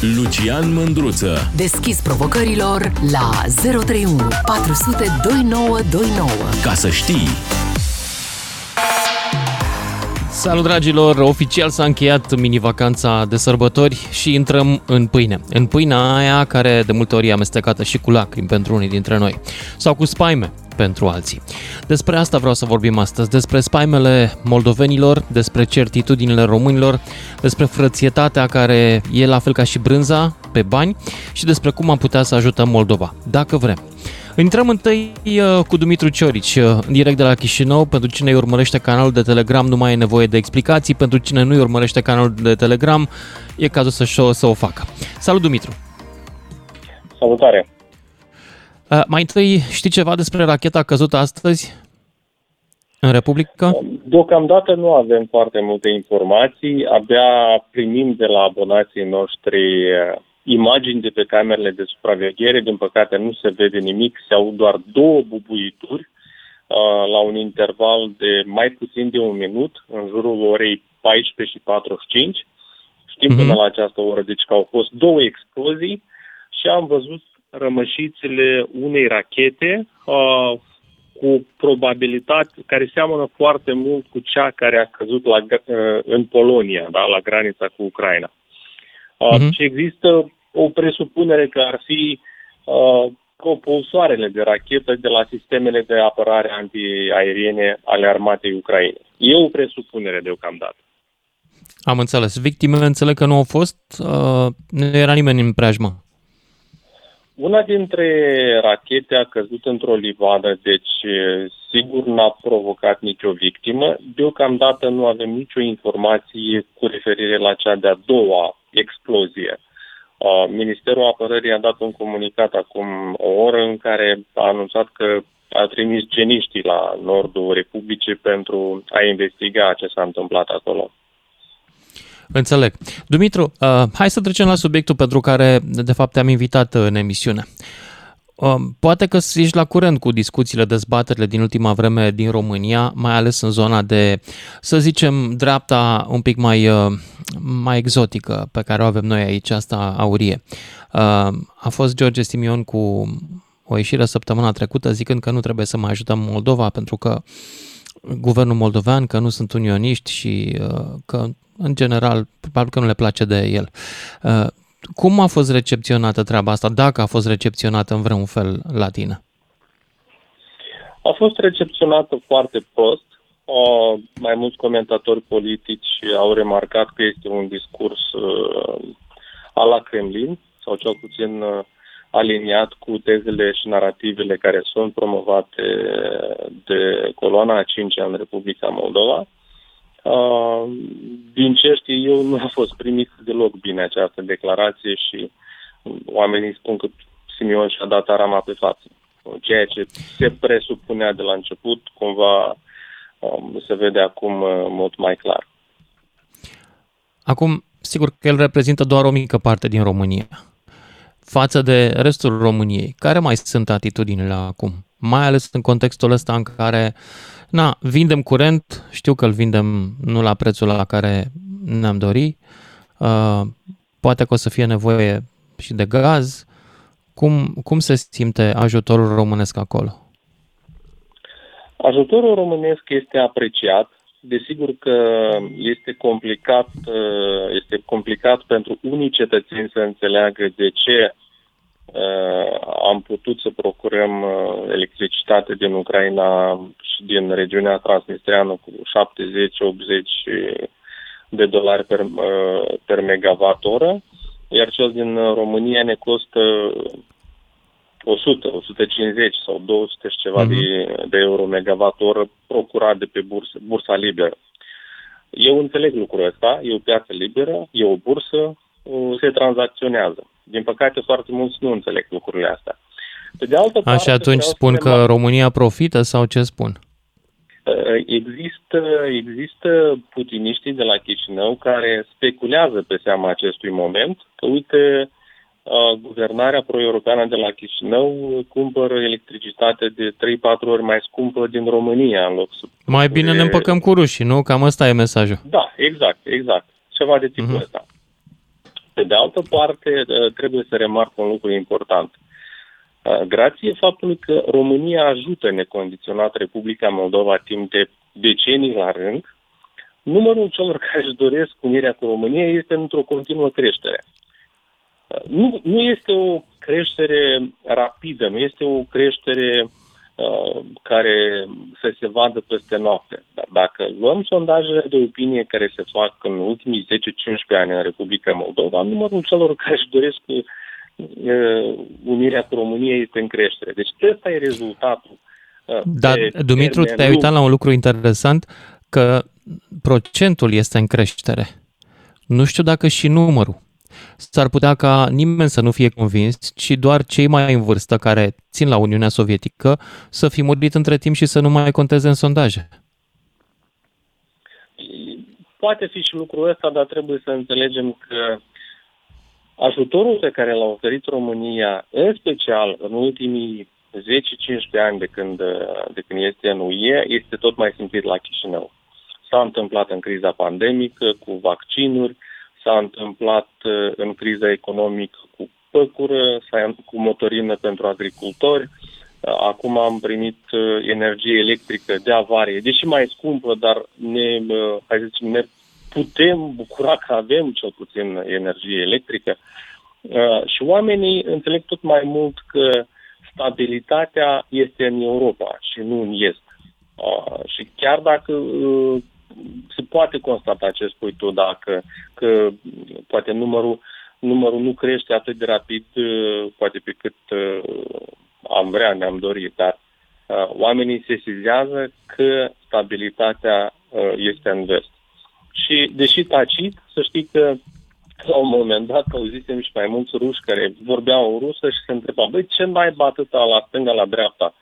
Lucian Mândruță Deschis provocărilor la 031 400 2929. Ca să știi Salut dragilor! Oficial s-a încheiat mini-vacanța de sărbători și intrăm în pâine. În pâinea aia care de multe ori e amestecată și cu lacrimi pentru unii dintre noi. Sau cu spaime pentru alții. Despre asta vreau să vorbim astăzi, despre spaimele moldovenilor, despre certitudinile românilor, despre frățietatea care e la fel ca și brânza pe bani și despre cum am putea să ajutăm Moldova, dacă vrem. Intrăm întâi uh, cu Dumitru Ciorici, uh, direct de la Chișinău. Pentru cine îi urmărește canalul de Telegram, nu mai e nevoie de explicații. Pentru cine nu îi urmărește canalul de Telegram, e cazul să, o să o facă. Salut, Dumitru! Salutare! Uh, mai întâi, știi ceva despre racheta căzută astăzi în Republică? Deocamdată nu avem foarte multe informații. Abia primim de la abonații noștri imagini de pe camerele de supraveghere. Din păcate nu se vede nimic, se aud doar două bubuituri uh, la un interval de mai puțin de un minut, în jurul orei 14 și 45. Știm mm-hmm. până la această oră, deci că au fost două explozii și am văzut rămășițele unei rachete uh, cu probabilitate care seamănă foarte mult cu cea care a căzut la, uh, în Polonia, da, la granița cu Ucraina. Uh, uh-huh. Și există o presupunere că ar fi uh, propulsoarele de rachetă de la sistemele de apărare antiaeriene ale armatei Ucrainei. E o presupunere deocamdată. Am înțeles. Victimele înțeleg că nu au fost? Uh, nu era nimeni în preajmă? Una dintre rachete a căzut într-o livadă, deci sigur n-a provocat nicio victimă. Deocamdată nu avem nicio informație cu referire la cea de-a doua explozie. Ministerul Apărării a dat un comunicat acum o oră în care a anunțat că a trimis geniștii la nordul Republicii pentru a investiga ce s-a întâmplat acolo. Înțeleg. Dumitru, uh, hai să trecem la subiectul pentru care, de fapt, te-am invitat în emisiune. Uh, poate că ești la curent cu discuțiile, dezbaterile din ultima vreme din România, mai ales în zona de, să zicem, dreapta un pic mai, uh, mai exotică pe care o avem noi aici, asta aurie. Uh, a fost George Simion cu o ieșire săptămâna trecută zicând că nu trebuie să mai ajutăm Moldova pentru că guvernul moldovean, că nu sunt unioniști și că în general, probabil că nu le place de el. Uh, cum a fost recepționată treaba asta, dacă a fost recepționată în vreun fel la tine? A fost recepționată foarte prost. Uh, mai mulți comentatori politici au remarcat că este un discurs uh, a la Kremlin, sau cel puțin uh, aliniat cu tezele și narativele care sunt promovate de coloana a cincea în Republica Moldova. Uh, din ce știu eu, nu a fost primit deloc bine această declarație și oamenii spun că Simion și-a dat arama pe față. Ceea ce se presupunea de la început, cumva um, se vede acum uh, în mod mai clar. Acum, sigur că el reprezintă doar o mică parte din România. Față de restul României, care mai sunt atitudinile acum? Mai ales în contextul ăsta în care uh, Na, vindem curent, știu că îl vindem nu la prețul la care ne-am dori, uh, poate că o să fie nevoie și de gaz. Cum, cum se simte ajutorul românesc acolo? Ajutorul românesc este apreciat. Desigur că este complicat, uh, este complicat pentru unii cetățeni să înțeleagă de ce Uh, am putut să procurăm uh, electricitate din Ucraina și din regiunea transnistreană cu 70-80 de dolari per, uh, per megawatt oră, iar cel din România ne costă 100, 150 sau 200 și ceva uh-huh. de, de euro megawatt oră procurat de pe bursă, bursa liberă. Eu înțeleg lucrul ăsta, e o piață liberă, e o bursă, se tranzacționează. Din păcate, foarte mulți nu înțeleg lucrurile astea. Pe de altă parte, și atunci spun că mai... România profită sau ce spun? Uh, există, există putiniștii de la Chișinău care speculează pe seama acestui moment că, uite, uh, guvernarea pro-europeană de la Chișinău cumpără electricitate de 3-4 ori mai scumpă din România în loc să... Mai bine ne împăcăm cu rușii, nu? Cam ăsta e mesajul. Da, exact, exact. Ceva de tipul uh-huh. ăsta. Pe de altă parte, uh, trebuie să remarc un lucru important. Uh, grație faptului că România ajută necondiționat Republica Moldova timp de decenii la rând, numărul celor care își doresc unirea cu România este într-o continuă creștere. Nu, nu este o creștere rapidă, nu este o creștere uh, care să se vadă peste noapte. Dar dacă luăm sondajele de opinie care se fac în ultimii 10-15 ani în Republica Moldova, numărul celor care își doresc uh, unirea cu România este în creștere. Deci ăsta e rezultatul. Uh, Dar, Dumitru, te-ai uitat la un lucru interesant, că procentul este în creștere. Nu știu dacă și numărul. S-ar putea ca nimeni să nu fie convins, ci doar cei mai în vârstă care țin la Uniunea Sovietică să fi murit între timp și să nu mai conteze în sondaje. Poate fi și lucrul ăsta, dar trebuie să înțelegem că ajutorul pe care l-a oferit România, în special în ultimii 10-15 ani de când, de când este în UE, este tot mai simțit la Chișinău. S-a întâmplat în criza pandemică, cu vaccinuri, s-a întâmplat uh, în criza economică cu păcură, cu motorină pentru agricultori. Uh, acum am primit uh, energie electrică de avarie, deși mai scumpă, dar ne, hai să zicem, ne putem bucura că avem cel puțin energie electrică. Și oamenii înțeleg tot mai mult că stabilitatea este în Europa și nu în Est. Și chiar dacă se poate constata ce spui tu, dacă că poate numărul, numărul nu crește atât de rapid, uh, poate pe cât uh, am vrea, ne-am dorit, dar uh, oamenii se sizează că stabilitatea este în vest. Și, deși tacit, să știi că la un moment dat auzisem și mai mulți ruși care vorbeau în rusă și se întrebau, băi, ce mai atâta la stânga, la dreapta?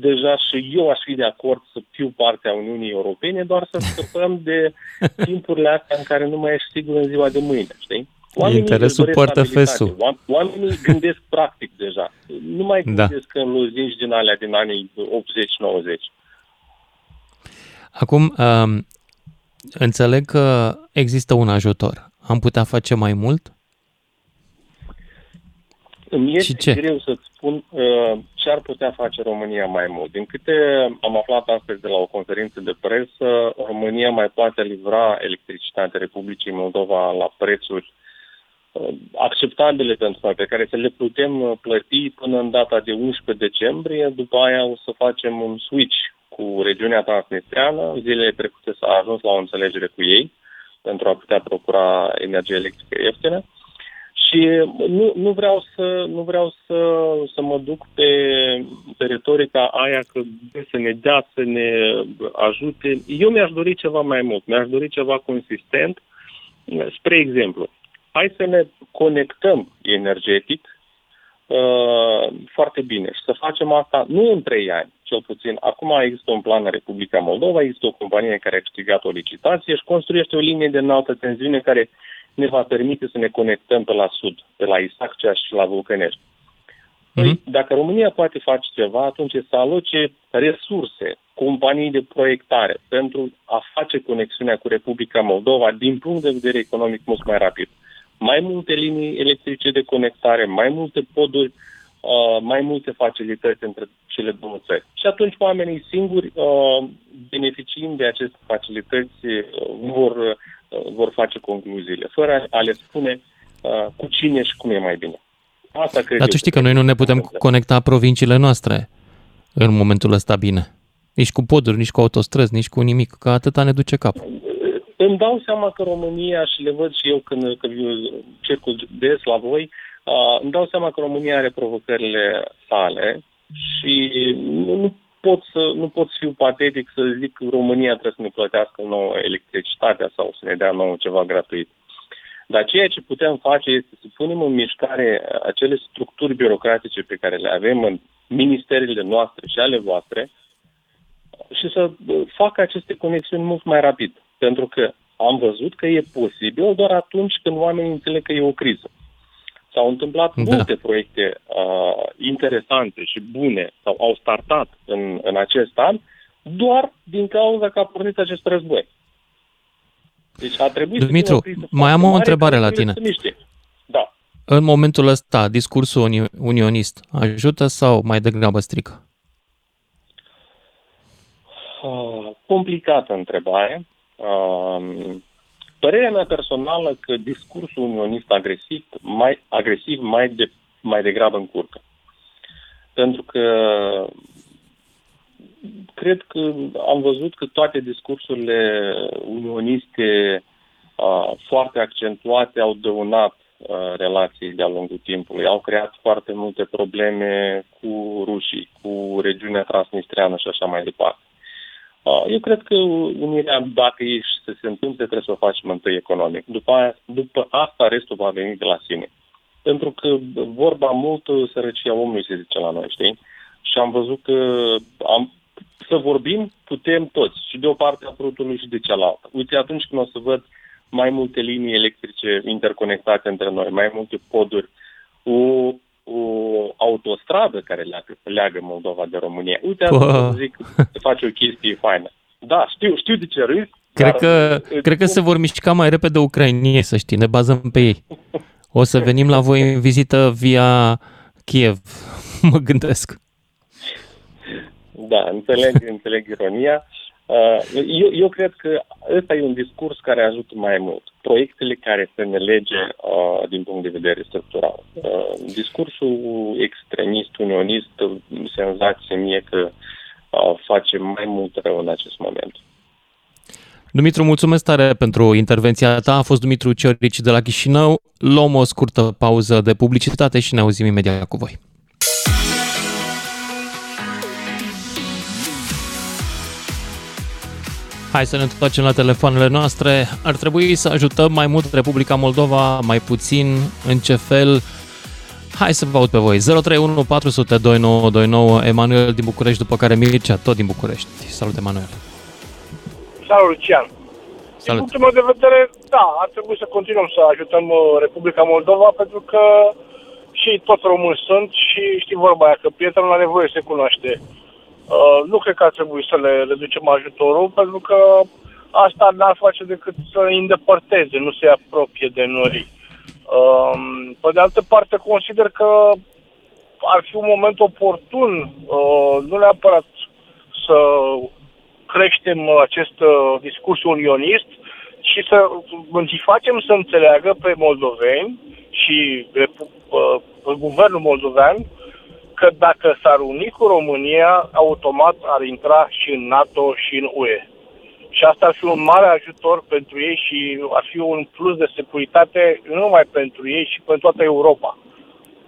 Deja și eu aș fi de acord să fiu partea Uniunii Europene, doar să scăpăm de timpurile astea în care nu mai ești sigur în ziua de mâine, știi? Oamenii Interesul poartă fesul. Oamenii gândesc practic deja. Nu mai da. gândesc da. în lozinci din alea din anii 80-90. Acum, um, înțeleg că există un ajutor. Am putea face mai mult? Îmi este ce? greu să-ți spun uh, ce ar putea face România mai mult. Din câte am aflat astăzi de la o conferință de presă, România mai poate livra electricitate Republicii Moldova la prețuri uh, acceptabile pentru noi, pe care să le putem uh, plăti până în data de 11 decembrie. După aia o să facem un switch cu regiunea transnistreană. Zilele trecute s-a ajuns la o înțelegere cu ei pentru a putea procura energie electrică ieftină. Și nu, nu vreau, să, nu vreau să, să mă duc pe, pe retorica aia că să ne dea, să ne ajute. Eu mi-aș dori ceva mai mult, mi-aș dori ceva consistent. Spre exemplu, hai să ne conectăm energetic uh, foarte bine și să facem asta nu în trei ani, cel puțin. Acum există un plan în Republica Moldova, există o companie care a câștigat o licitație și construiește o linie de înaltă tensiune care ne va permite să ne conectăm pe la sud, pe la Isaccea și la Vulcănești. Păi, mm-hmm. dacă România poate face ceva, atunci să aloce resurse, companii de proiectare pentru a face conexiunea cu Republica Moldova din punct de vedere economic mult mai rapid. Mai multe linii electrice de conectare, mai multe poduri, uh, mai multe facilități între cele două țări. Și atunci oamenii singuri, uh, beneficiind de aceste facilități, uh, vor Uh, vor face concluziile, fără a le spune uh, cu cine și cum e mai bine. Asta cred Dar tu știi că noi nu ne putem conecta provinciile noastre în momentul ăsta bine. Nici cu poduri, nici cu autostrăzi, nici cu nimic, că atâta ne duce cap. Îmi dau seama că România, și le văd și eu când, când circul des la voi, uh, îmi dau seama că România are provocările sale și nu pot să, nu pot să fiu patetic să zic că România trebuie să ne plătească nouă electricitatea sau să ne dea nouă ceva gratuit. Dar ceea ce putem face este să punem în mișcare acele structuri birocratice pe care le avem în ministerile noastre și ale voastre și să facă aceste conexiuni mult mai rapid. Pentru că am văzut că e posibil doar atunci când oamenii înțeleg că e o criză. S-au întâmplat da. multe proiecte uh, interesante și bune sau au startat în, în acest an doar din cauza că a pornit acest război. Deci a trebuit Dumitru, să fie o criză mai am o foarte întrebare mare la care să tine. se miște. Da. În momentul ăsta, discursul uni- unionist ajută sau mai degrabă strică? Uh, complicată întrebare. Uh, părerea mea personală că discursul unionist agresiv mai, agresiv mai, de, mai degrabă încurcă. Pentru că cred că am văzut că toate discursurile unioniste uh, foarte accentuate au dăunat uh, relații de-a lungul timpului. Au creat foarte multe probleme cu rușii, cu regiunea transnistreană și așa mai departe. Uh, eu cred că unirea, dacă ești să se întâmple, trebuie să o faci mai întâi economic. După, aia, după asta, restul va veni de la sine. Pentru că vorba mult sărăcia omului, se zice la noi, știi? Și am văzut că am, să vorbim putem toți, și de o parte a prutului și de cealaltă. Uite, atunci când o să văd mai multe linii electrice interconectate între noi, mai multe poduri, o, o autostradă care leagă, leagă Moldova de România. Uite, Pă. asta zic, să faci o chestie faină. Da, știu, știu de ce râzi. Cred dar că, îți cred că spun- se vor mișca mai repede ucrainieni, să știi, ne bazăm pe ei. O să venim la voi în vizită via Kiev, mă gândesc. Da, înțeleg, înțeleg ironia. Uh, Eu, eu cred că ăsta e un discurs care ajută mai mult. Proiectele care să ne lege uh, din punct de vedere structural. Uh, Discursul extremist, unionist, senzație mie că uh, face mai mult rău în acest moment. Dumitru, mulțumesc tare pentru intervenția ta. A fost Dumitru Ciorici de la Chișinău. Luăm o scurtă pauză de publicitate și ne auzim imediat cu voi. Hai să ne întoarcem la telefoanele noastre. Ar trebui să ajutăm mai mult Republica Moldova, mai puțin, în ce fel? Hai să vă aud pe voi. 031 400 2929 Emanuel din București, după care Mircea, tot din București. Salut, Emanuel. Salut, Lucian. Din Salut. punctul meu de vedere, da, ar trebui să continuăm să ajutăm uh, Republica Moldova pentru că și toți români sunt și știi vorba aia, că prietenul la nevoie se cunoaște. Uh, nu cred că ar trebui să le reducem ajutorul pentru că asta n-ar face decât să îi îndepărteze, nu să-i apropie de noi. Uh, pe de altă parte, consider că ar fi un moment oportun, uh, nu neapărat să creștem uh, acest uh, discurs unionist și să îi facem să înțeleagă pe moldoveni și repu- uh, guvernul moldovean că dacă s-ar uni cu România, automat ar intra și în NATO și în UE. Și asta ar fi un mare ajutor pentru ei și ar fi un plus de securitate nu numai pentru ei, ci pentru toată Europa.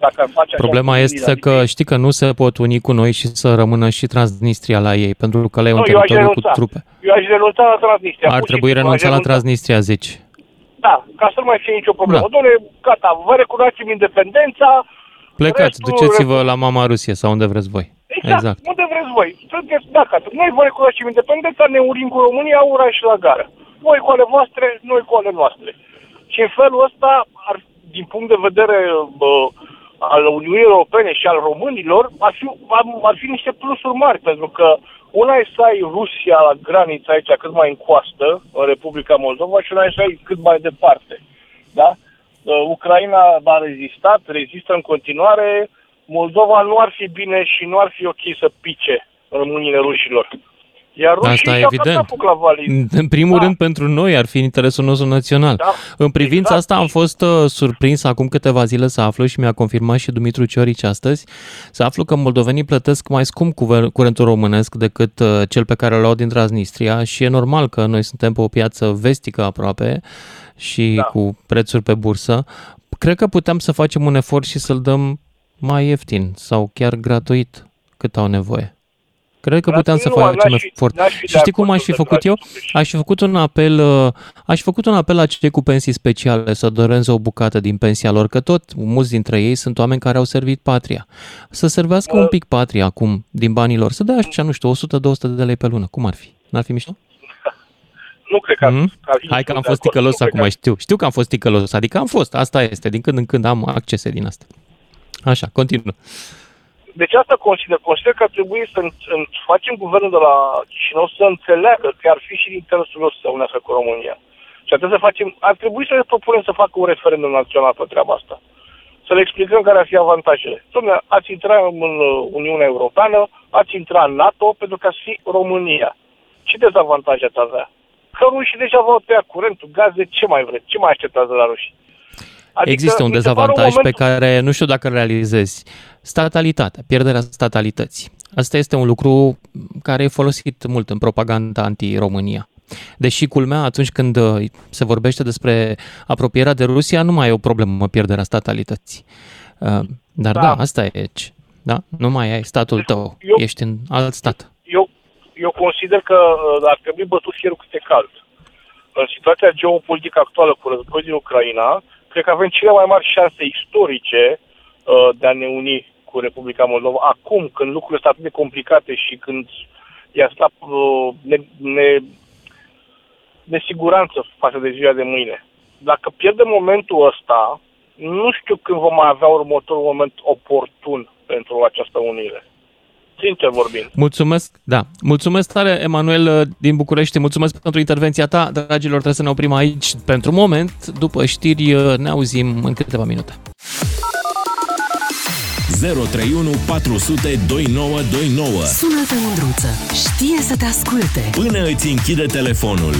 Dacă ar face această Problema unire, este adică- că știi că nu se pot uni cu noi și să rămână și Transnistria la ei, pentru că le e un Nu, eu aș teritoriu cu renunța. trupe. Eu aș renunța la Transnistria. Ar pur și trebui simplu, aș renunța la renunța. Transnistria, zici. Da, ca să nu mai fie nicio problemă. Da. Da. Doamne, gata, vă recunoaștem independența. Plecați, restul- duceți-vă la mama Rusie sau unde vreți voi. Exact, Exact. unde vreți voi. Sunteți, da, gata. Noi vă recunoaștem independența, ne urim cu România, ura și la gară. Voi cu ale voastre, noi cu ale noastre. Și în felul ăsta, ar, din punct de vedere bă, al Uniunii Europene și al românilor, ar fi, ar, ar fi niște plusuri mari, pentru că una e să ai Rusia la graniță aici cât mai în coastă, în Republica Moldova, și una e să ai cât mai departe. Da? Uh, Ucraina a rezistat, rezistă în continuare. Moldova nu ar fi bine și nu ar fi ok să pice în mâinile rușilor. Iar rușii Asta e și-au evident. căzut cu Clavalin. În primul Da. rând, pentru noi ar fi în interesul nostru național. Da, În privința exact. asta am fost uh, surprins acum câteva zile să aflu și mi-a confirmat și Dumitru Ciorici astăzi, să aflu că moldovenii plătesc mai scump cuver- curentul românesc decât uh, cel pe care îl au din Transnistria și e normal că noi suntem pe o piață vestică aproape și Da. cu prețuri pe bursă. Cred că putem să facem un efort și să-l dăm mai ieftin sau chiar gratuit cât au nevoie. Cred că puteam să Nu, facem n-aș fi- efort. n-aș fi Și de știi cum acord aș fi cu făcut eu? dumneavoastră. Aș fi făcut un apel, uh, aș fi făcut un apel la cei cu pensii speciale să doneze o bucată din pensia lor, că tot mulți dintre ei sunt oameni care au servit patria. Să servească un pic patria acum din banii lor, să dea așa, nu știu, 100-200 de lei pe lună. Cum ar fi? N-ar fi mișto? Nu cred că ar, Mm? ar fi Hai că am de fost acord. ticălos Nu cred acum, că- știu. Știu că am fost ticălos, adică am fost, asta este, din când în când am accese din asta. Așa, continuă. Deci asta consider, consider că ar trebui să în- în- facem guvernul de la Chișinău să înțeleagă că ar fi și în interesul lor să se unească cu România. Și atunci să facem, ar trebui să le propunem să facă un referendum național pe treaba asta. Să le explicăm care ar fi avantajele. Dom'le, ați intrat în Uniunea Europeană, ați intrat în NATO pentru că ați fi România. Ce dezavantaje ați avea? Că rușii deja v-au tăiat curentul, gaze, ce mai vreți? Ce mai așteptați de la rușii? Adică Există un dezavantaj un moment... pe care nu știu dacă îl realizezi. Statalitatea, pierderea statalității. Asta este un lucru care e folosit mult în propaganda anti-România. Deși culmea, atunci când uh, se vorbește despre apropierea de Rusia, nu mai e o problemă pierderea statalității. Uh, dar da, da asta e. Da? Nu mai ai statul tău, eu, ești în alt stat. Eu, eu consider că uh, ar trebui bătut fierul câte cald. În situația geopolitică actuală cu războiul din Ucraina, cred că avem cele mai mari șanse istorice de a ne uni cu Republica Moldova. Acum, când lucrurile sunt atât de complicate și când e asta ne, ne, nesiguranță față de ziua de mâine. Dacă pierdem momentul ăsta, nu știu când vom mai avea următorul moment oportun pentru această unire. Sincer vorbind. Mulțumesc, da. Mulțumesc tare, Emanuel din București. Mulțumesc pentru intervenția ta. Dragilor, trebuie să ne oprim aici pentru moment. După știri ne auzim în câteva minute. 031 400 2929. Sună-te, Mândruță. Știe să te asculte. Până îți închide telefonul.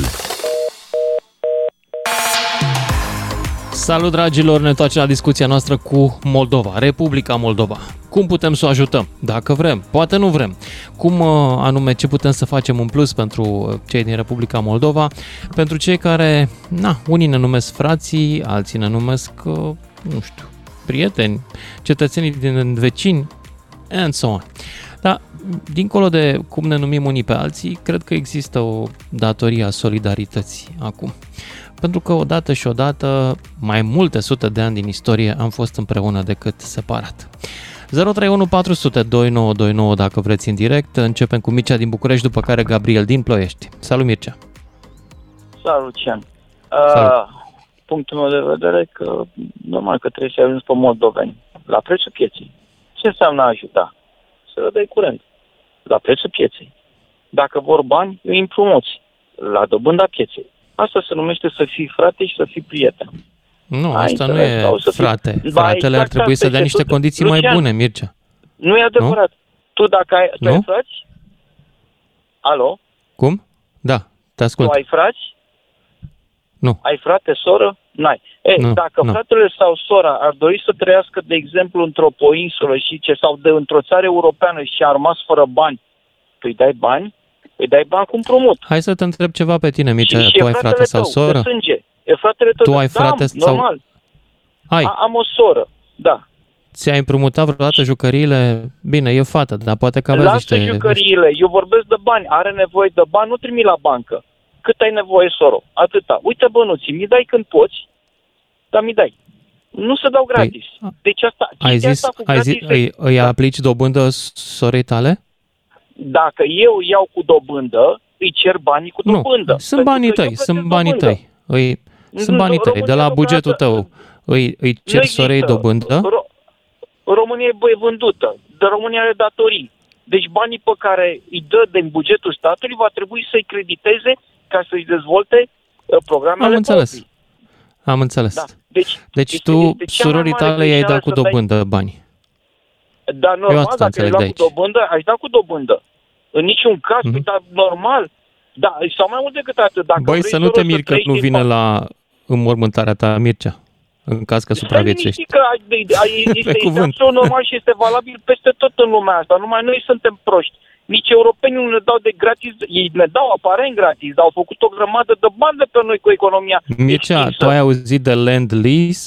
Salut dragilor, ne întoarcem la discuția noastră cu Moldova, Republica Moldova. Cum putem să o ajutăm? Dacă vrem, poate nu vrem. Cum uh, anume, ce putem să facem în plus pentru uh, cei din Republica Moldova? Pentru cei care, na, unii ne numesc frații, alții ne numesc, uh, nu știu, prieteni, cetățenii din vecini, and so on. Dar, dincolo de cum ne numim unii pe alții, cred că există o datorie a solidarității acum. Pentru că odată și odată, mai multe sute de ani din istorie, am fost împreună decât separat. 031 400 2929 dacă vreți în direct. Începem cu Mircea din București, după care Gabriel din Ploiești. Salut Mircea! Salut, Cian! Salut. Uh, punctul meu de vedere că normal că trebuie să ajungi pe moldoveni la prețul pieței. Ce înseamnă a ajuta? Să le dai curent. La prețul pieței. Dacă vor bani, îi împrumuți. La dobânda pieței. Asta se numește să fii frate și să fii prieten. Nu, Ai asta nu e frate. Fii... Fratele ar trebui să dea niște condiții Lucian, mai bune, Mircea. Nu e adevărat. Nu? Tu dacă ai, tu nu? ai frați? Alo? Cum? Da, te ascult. Tu ai frați? Nu. Ai frate, soră? N-ai. Ei, nu, dacă nu. fratele sau sora ar dori să trăiască, de exemplu, într-o poinsulă și ce, sau de într-o țară europeană și a rămas fără bani, tu îi dai bani? Îi dai bani cu împrumut. Hai să te întreb ceva pe tine, Mircea. Și, tu ai frate sau soră? De sânge. E fratele tău. Tu ai frate da, sau... normal. Ai. A, am o soră, da. Ți-ai împrumutat vreodată jucăriile? Bine, e fată, dar poate că aveți Lasă niște... jucăriile, eu vorbesc de bani. Are nevoie de bani, nu trimi la bancă. Cât ai nevoie, soro? Atâta. Uite bănuții, mi dai când poți, dar mi dai. Nu se dau păi, gratis. Păi, deci asta, ai zis, asta cu ai zis, îi, îi aplici dobândă sorei tale? Dacă eu iau cu dobândă, îi cer banii cu dobândă. Nu, sunt banii tăi, sunt banii tăi. Îi, sunt banii tăi, de la bugetul tău. Îi, îi cer sorei dobândă? Ro- România e vândută, de România are datorii. Deci banii pe care îi dă din bugetul statului va trebui să-i crediteze ca să-și dezvolte uh, programele Am înțeles. Proprii. Am înțeles. Da. Deci, deci este, tu, este surorii tale, i-ai dat cu dobândă dai... bani. Da, normal, Eu asta dacă ai cu dobândă, aș da cu dobândă. În niciun caz, mm-hmm. dar normal. Da, sau mai mult decât atât. Dacă Băi, să nu te miri că nu vine la înmormântarea ta, Mircea, în caz că supraviețuiești. că este, este absolut normal și este valabil peste tot în lumea asta. Numai noi suntem proști nici europenii nu ne dau de gratis, ei ne dau aparent gratis, dar au făcut o grămadă de bani de pe noi cu economia. Mircea, tu ai auzit de land lease?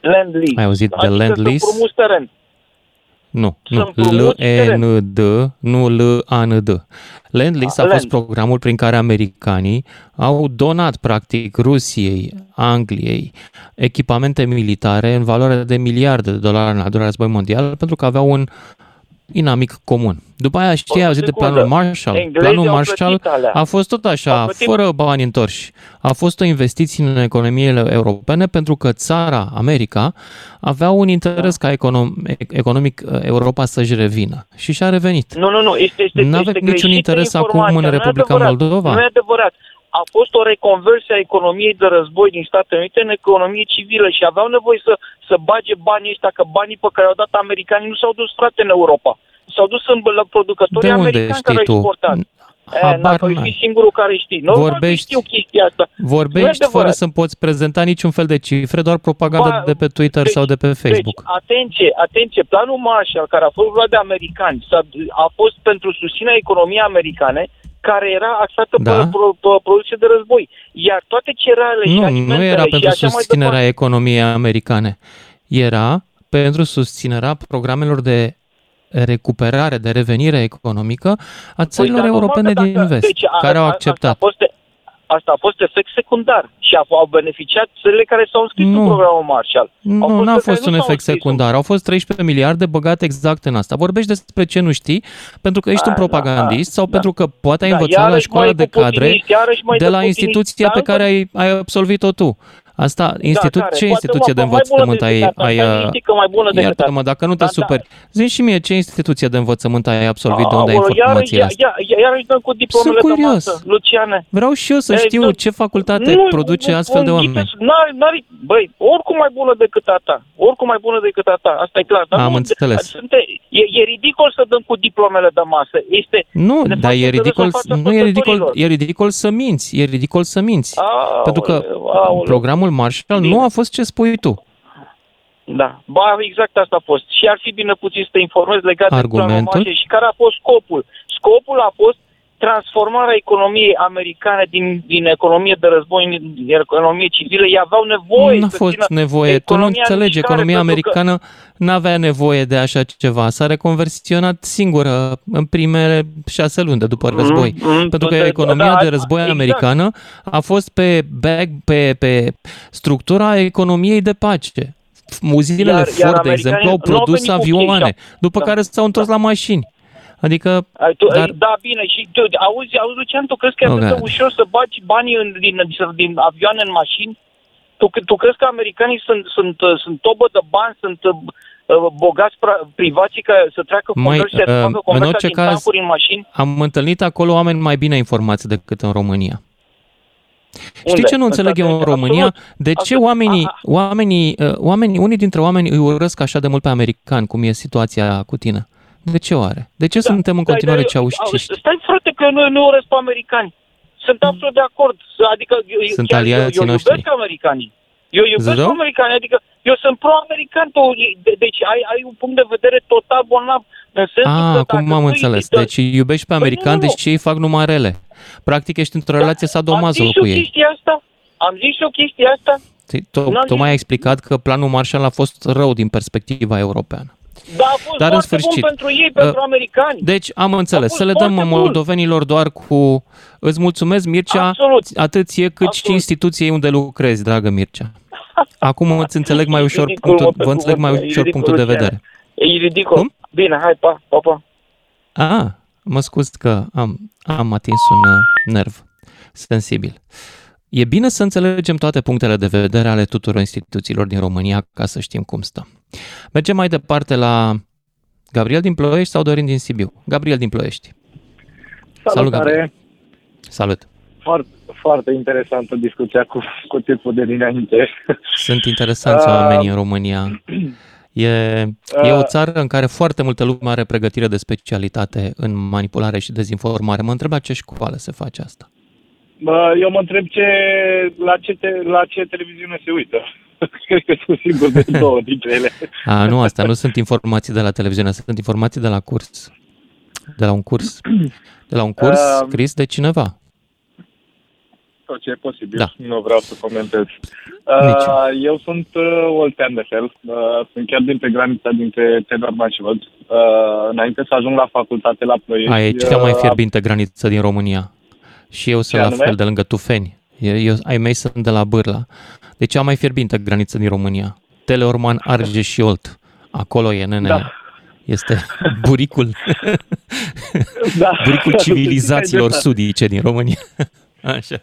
Land lease. Ai auzit de land lease? Să teren. Nu, nu, L-N-D, nu L-A-N-D. Land Lease a, a fost programul prin care americanii au donat, practic, Rusiei, Angliei, echipamente militare în valoare de miliarde de dolari în al doilea război mondial, pentru că aveau un inamic comun. După aia știi, ai auzit de planul Marshall. Englezii planul Marshall a fost tot așa, fără bani întorși. A fost o investiție în economiile europene pentru că țara, America, avea un interes da. ca econom- economic uh, Europa să-și revină. Și și-a revenit. Nu, nu, nu. Este, este, nu avem niciun interes acum în Republica Moldova. Nu e adevărat. A fost o reconversie a economiei de război din Statele Unite în economie civilă și aveau nevoie să, să bage banii ăștia, că banii pe care au dat americanii nu s-au dus frate în Europa. S-au dus în la producătorii De unde americani știi care tu? au exportat. E, Habar dacă n-ai. ești singurul care știi. Normal Vorbești- că știu chestia asta. Nu e Vorbești adevărat. fără să-mi poți prezenta niciun fel de cifre, doar propaganda Ba, de pe Twitter deci- sau de pe Facebook. Deci, atenție, atenție, planul Marshall, care a fost luat de americani, s-a, a fost pentru susținerea economiei americane, care era axată Da. pe, pro, pe producție de război. Iar toate cerealele și Nu, alimentele nu era și pentru așa mai susținerea departe, economiei americane. Era pentru susținerea programelor de recuperare, de revenire economică a țărilor Păi, dar europene normal că din dacă- vest, deci, a- care au a- acceptat. Asta a fost, asta a fost efect secundar și au, au beneficiat țările care s-au înscris Nu. în programul Marshall. Au Nu, fost n-a țări care fost nu un s-au efect înscris în- secundar. Au fost 13 miliarde băgate exact în asta. Vorbești despre ce nu știi, pentru că ești A, un propagandist da, sau da. pentru că poate ai Da, învățat la iarăși școala mai de cu cadre putiniști, iarăși mai de de la putiniști, instituția dar pe încă- care ai, ai absolvit-o tu. Asta, institu- care? ce Poate, instituție mă, de mai bună învățământ ai, decât asta, ai, stai uh, liniștit că mai bună decât Iartă-mă, asta. dacă nu te Da, da. superi. Zi și mie, ce instituție de învățământ ai absolvit, de unde ai Aoleu, informațiile iarăși- astea? ia- ia- Iarăși dăm cu diplomele Sunt pe curios. masă, Luciane. Vreau și eu să Ei, știu nu- ce facultate Nu, produce nu, astfel de nu, oameni. N-are, n-are, băi, oricum mai bună decât a ta. Oricum mai bună decât a ta. Asta e clar. Dar Am nu, înțeles. Sunte, e, e ridicol să dăm cu diplomele de masă. Este, Nu, ne dar facem e să ridicol, râsă în fața nu e ridicol, ascultătorilor. e ridicol să minți, e ridicol să minți. Aoleu, Pentru că aoleu. Programul Marshall Bine. nu a fost ce spui tu. Da, ba, exact asta a fost. Și ar fi bine puțin să te informezi legat de Argumentul? planul Marshall și care a fost scopul. Scopul a fost transformarea economiei americane din, din economie de război în din economie civilă. Ei aveau nevoie Nu a să fost țină nevoie. Tu nu economia în înțelegi, mișcare, economia pentru că- americană n-avea nevoie de așa ceva. S-a reconversionat singură în primele șase luni de după război. Mm, mm, Pentru că da, economia da, de război exact. americană a fost pe, bag, pe, pe structura economiei de pace. Uzinele Iar- Ford, iar de americanii exemplu, au nu au produs venit cu avioane, cheia. după Da. care s-au întors la mașini. Adică, Ai, tu, Dar- Dar... Da, bine, și tu, auzi, auzi, Lucian, tu crezi că e Oh, atât de God. ușor să bagi banii în, din, din avioane în mașini? Tu, tu crezi că americanii sunt, sunt, uh, sunt tobă de bani, sunt uh, uh, bogați pra- privații care să treacă Mai, conversia, să uh, facă în conversia orice din caz- tancuri în mașini? am întâlnit acolo oameni mai bine informați decât în România. Știi Unde? ce nu În înțeleg eu în Statele Unite? România? Absolut. De ce Absolut. oamenii, A- oamenii, uh, oamenii, unii dintre oameni îi urăsc așa de mult pe americani, cum e situația cu tine? De ce oare? De ce suntem în Da, continuare dar eu- ceaușciști? au- Stai, frate, că eu nu, nu urăsc pe americani. Sunt absolut de acord. Adică eu, eu- Sunt chiar eu, aliații eu noștri. iubesc americanii. Eu iubesc Zău? americanii, adică eu sunt pro-american. Tu, de- deci ai, ai un punct de vedere total bolnav. În sensul că Ah, dacă acum am tu- înțeles. da- Deci îi iubești pe Păi nu, americani, nu, nu. deci ei fac numai rele. Practic ești într-o relație Am sadomazo zis cu eu ei. chestia asta. Am zis eu chestia asta. Tu, N-am tocmai ai zis- explicat că planul Marshall a fost rău din perspectiva europeană. Dar a fost Dar în foarte sfârșit, bun pentru ei, pentru uh, americani. Deci am înțeles. fost Să le dăm foarte bun. moldovenilor doar cu... Îți mulțumesc, Mircea, Absolut. atât ție cât și Absolut. instituției unde lucrezi, dragă Mircea. Acum îți înțeleg mai ușor Ridicol, punctul, mă, pe vă înțeleg mai cuvânt, e ușor ridicol, punctul de Luciane. vedere. E ridicol. Cum? Bine, hai, pa, pa, pa. Ah, mă scuz că am, am atins un uh, nerv sensibil. E bine să înțelegem toate punctele de vedere ale tuturor instituțiilor din România ca să știm cum stăm. Mergem mai departe la Gabriel din Ploiești sau Dorin din Sibiu? Gabriel din Ploiești. Salut, Gabriel. Salut. Foarte, foarte interesantă discuția cu, cu tipul de dinainte. Sunt interesanți Uh, oamenii în România. E, e o uh, țară în care foarte multă lume are pregătire de specialitate în manipulare și dezinformare. Mă întreb la ce școală se face asta. Bă, Eu mă întreb ce, la, ce te, la ce televiziune se uită. Cred că sunt sigur de două dintre ele. A, nu, asta nu sunt informații de la televiziune, sunt informații de la curs. De la un curs. De la un curs Uh, scris de cineva. Tot ce e posibil. Da. Nu vreau să comentez. Nici eu. Uh, eu sunt uh, oltean de fel. Uh, sunt chiar dintre granița dintre Teleorman și Văd. Uh, înainte să ajung la facultate la Ploiești. Aia e cea mai uh, fierbinte graniță din România. Și eu sunt Ce la anume? fel, de lângă Tufeni. Eu, eu, ai mei sunt de la Bârla. Deci cea mai fierbinte graniță din România. Teleorman, Argeș și Olt. Acolo e, nene. Da. Este buricul, Da. buricul civilizațiilor Exact. sudice din România. Așa.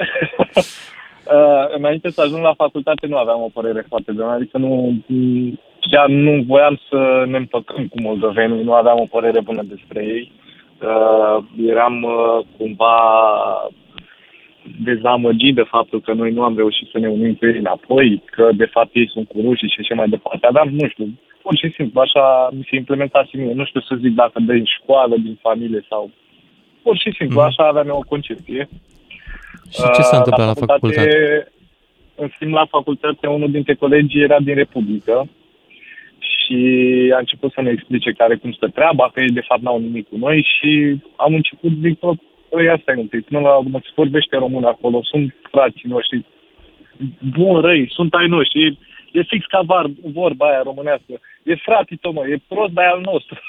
Uh, înainte să ajung la facultate nu aveam o părere foarte bună, adică nu, m, chiar nu voiam să ne împăcăm cu moldovenii, nu aveam o părere bună despre ei. Uh, eram uh, cumva dezamăgit de faptul că noi nu am reușit să ne unim pe ei înapoi, că de fapt ei sunt cu rușii și așa mai departe. Aveam, nu știu, pur și simplu, așa mi se implementa și mie. Nu știu să zic dacă din școală, din familie sau... Pur și simplu, Mhm. așa aveam eu o concepție. Și ce s-a Uh, întâmplat la facultate? În schimb, la facultate, unul dintre colegii era din Republică și a început să ne explice care cum stă treaba, că ei de fapt n-au nimic cu noi și am început, zic, tot, păi asta e un pic, până la urmă se vorbește român acolo, sunt frații noștri, bun răi, sunt ai noștri, e, e fix ca var, vorba aia românească, e fratii tău, mă, e prost, dar e al nostru.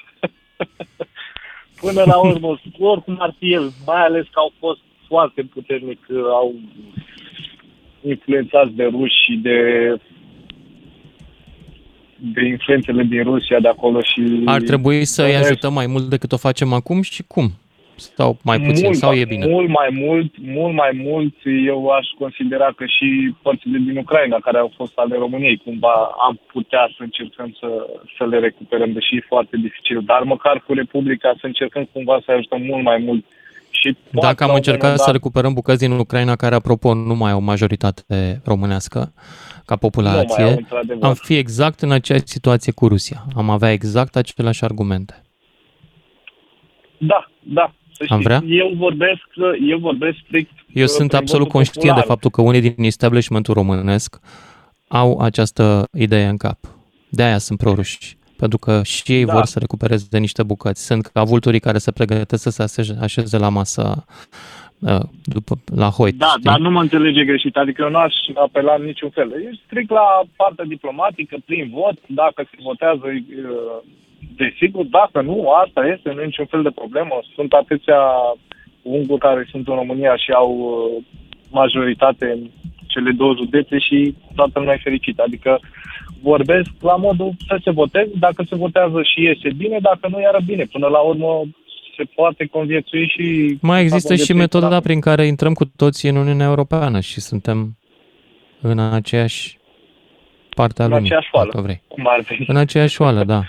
Până la urmă, oricum ar fi el, mai ales că au fost foarte puternic, au influențați de ruși și de de influențele din Rusia de acolo și... Ar trebui să îi Bănuiesc- ajutăm mai mult decât o facem acum și cum? Sau mai puțin, mult, sau e bine? Mult mai mult, mult mai mult, eu aș considera că și părțile din Ucraina, care au fost ale României, cumva am putea să încercăm să, să le recuperăm, deși e foarte dificil, dar măcar cu Republica să încercăm cumva să ajutăm mult mai mult. Și poate Dacă am la un încercat moment să dat- recuperăm bucăți din Ucraina, care, apropo, nu mai au majoritate românească ca populație, Nu mai au, într-adevăr. am fi exact în aceeași situație cu Rusia. Am avea exact aceleași argumente. Da, da. Să Am știți, vrea? Eu vorbesc, eu vorbesc strict Eu uh, sunt prin absolut votul conștient de popular. faptul că unii din establishmentul românesc au această idee în cap. De aia sunt proruși. Pentru că și ei Da. vor să recupereze de niște bucăți. Sunt ca vulturii care se pregătesc să se așeze, așeze la masă uh, după, la hoit. Da, știi? dar nu mă înțelege greșit. Adică eu nu aș apela în niciun fel. E strict la partea diplomatică, prin vot, dacă se votează, uh, desigur, dacă nu, asta este, nu e niciun fel de problemă. Sunt atâția unguri care sunt în România și au uh, majoritate în cele două județe și toată lumea e fericită. Adică vorbesc la modul să se voteze, dacă se votează și iese bine, dacă nu, iară bine. Până la urmă se poate conviețui și... Mai există și conviețui metoda până prin care intrăm cu toții în Uniunea Europeană și suntem în aceeași parte a În lumii, aceeași oală. dacă vrei. Cum ar veni. În aceeași oală, da.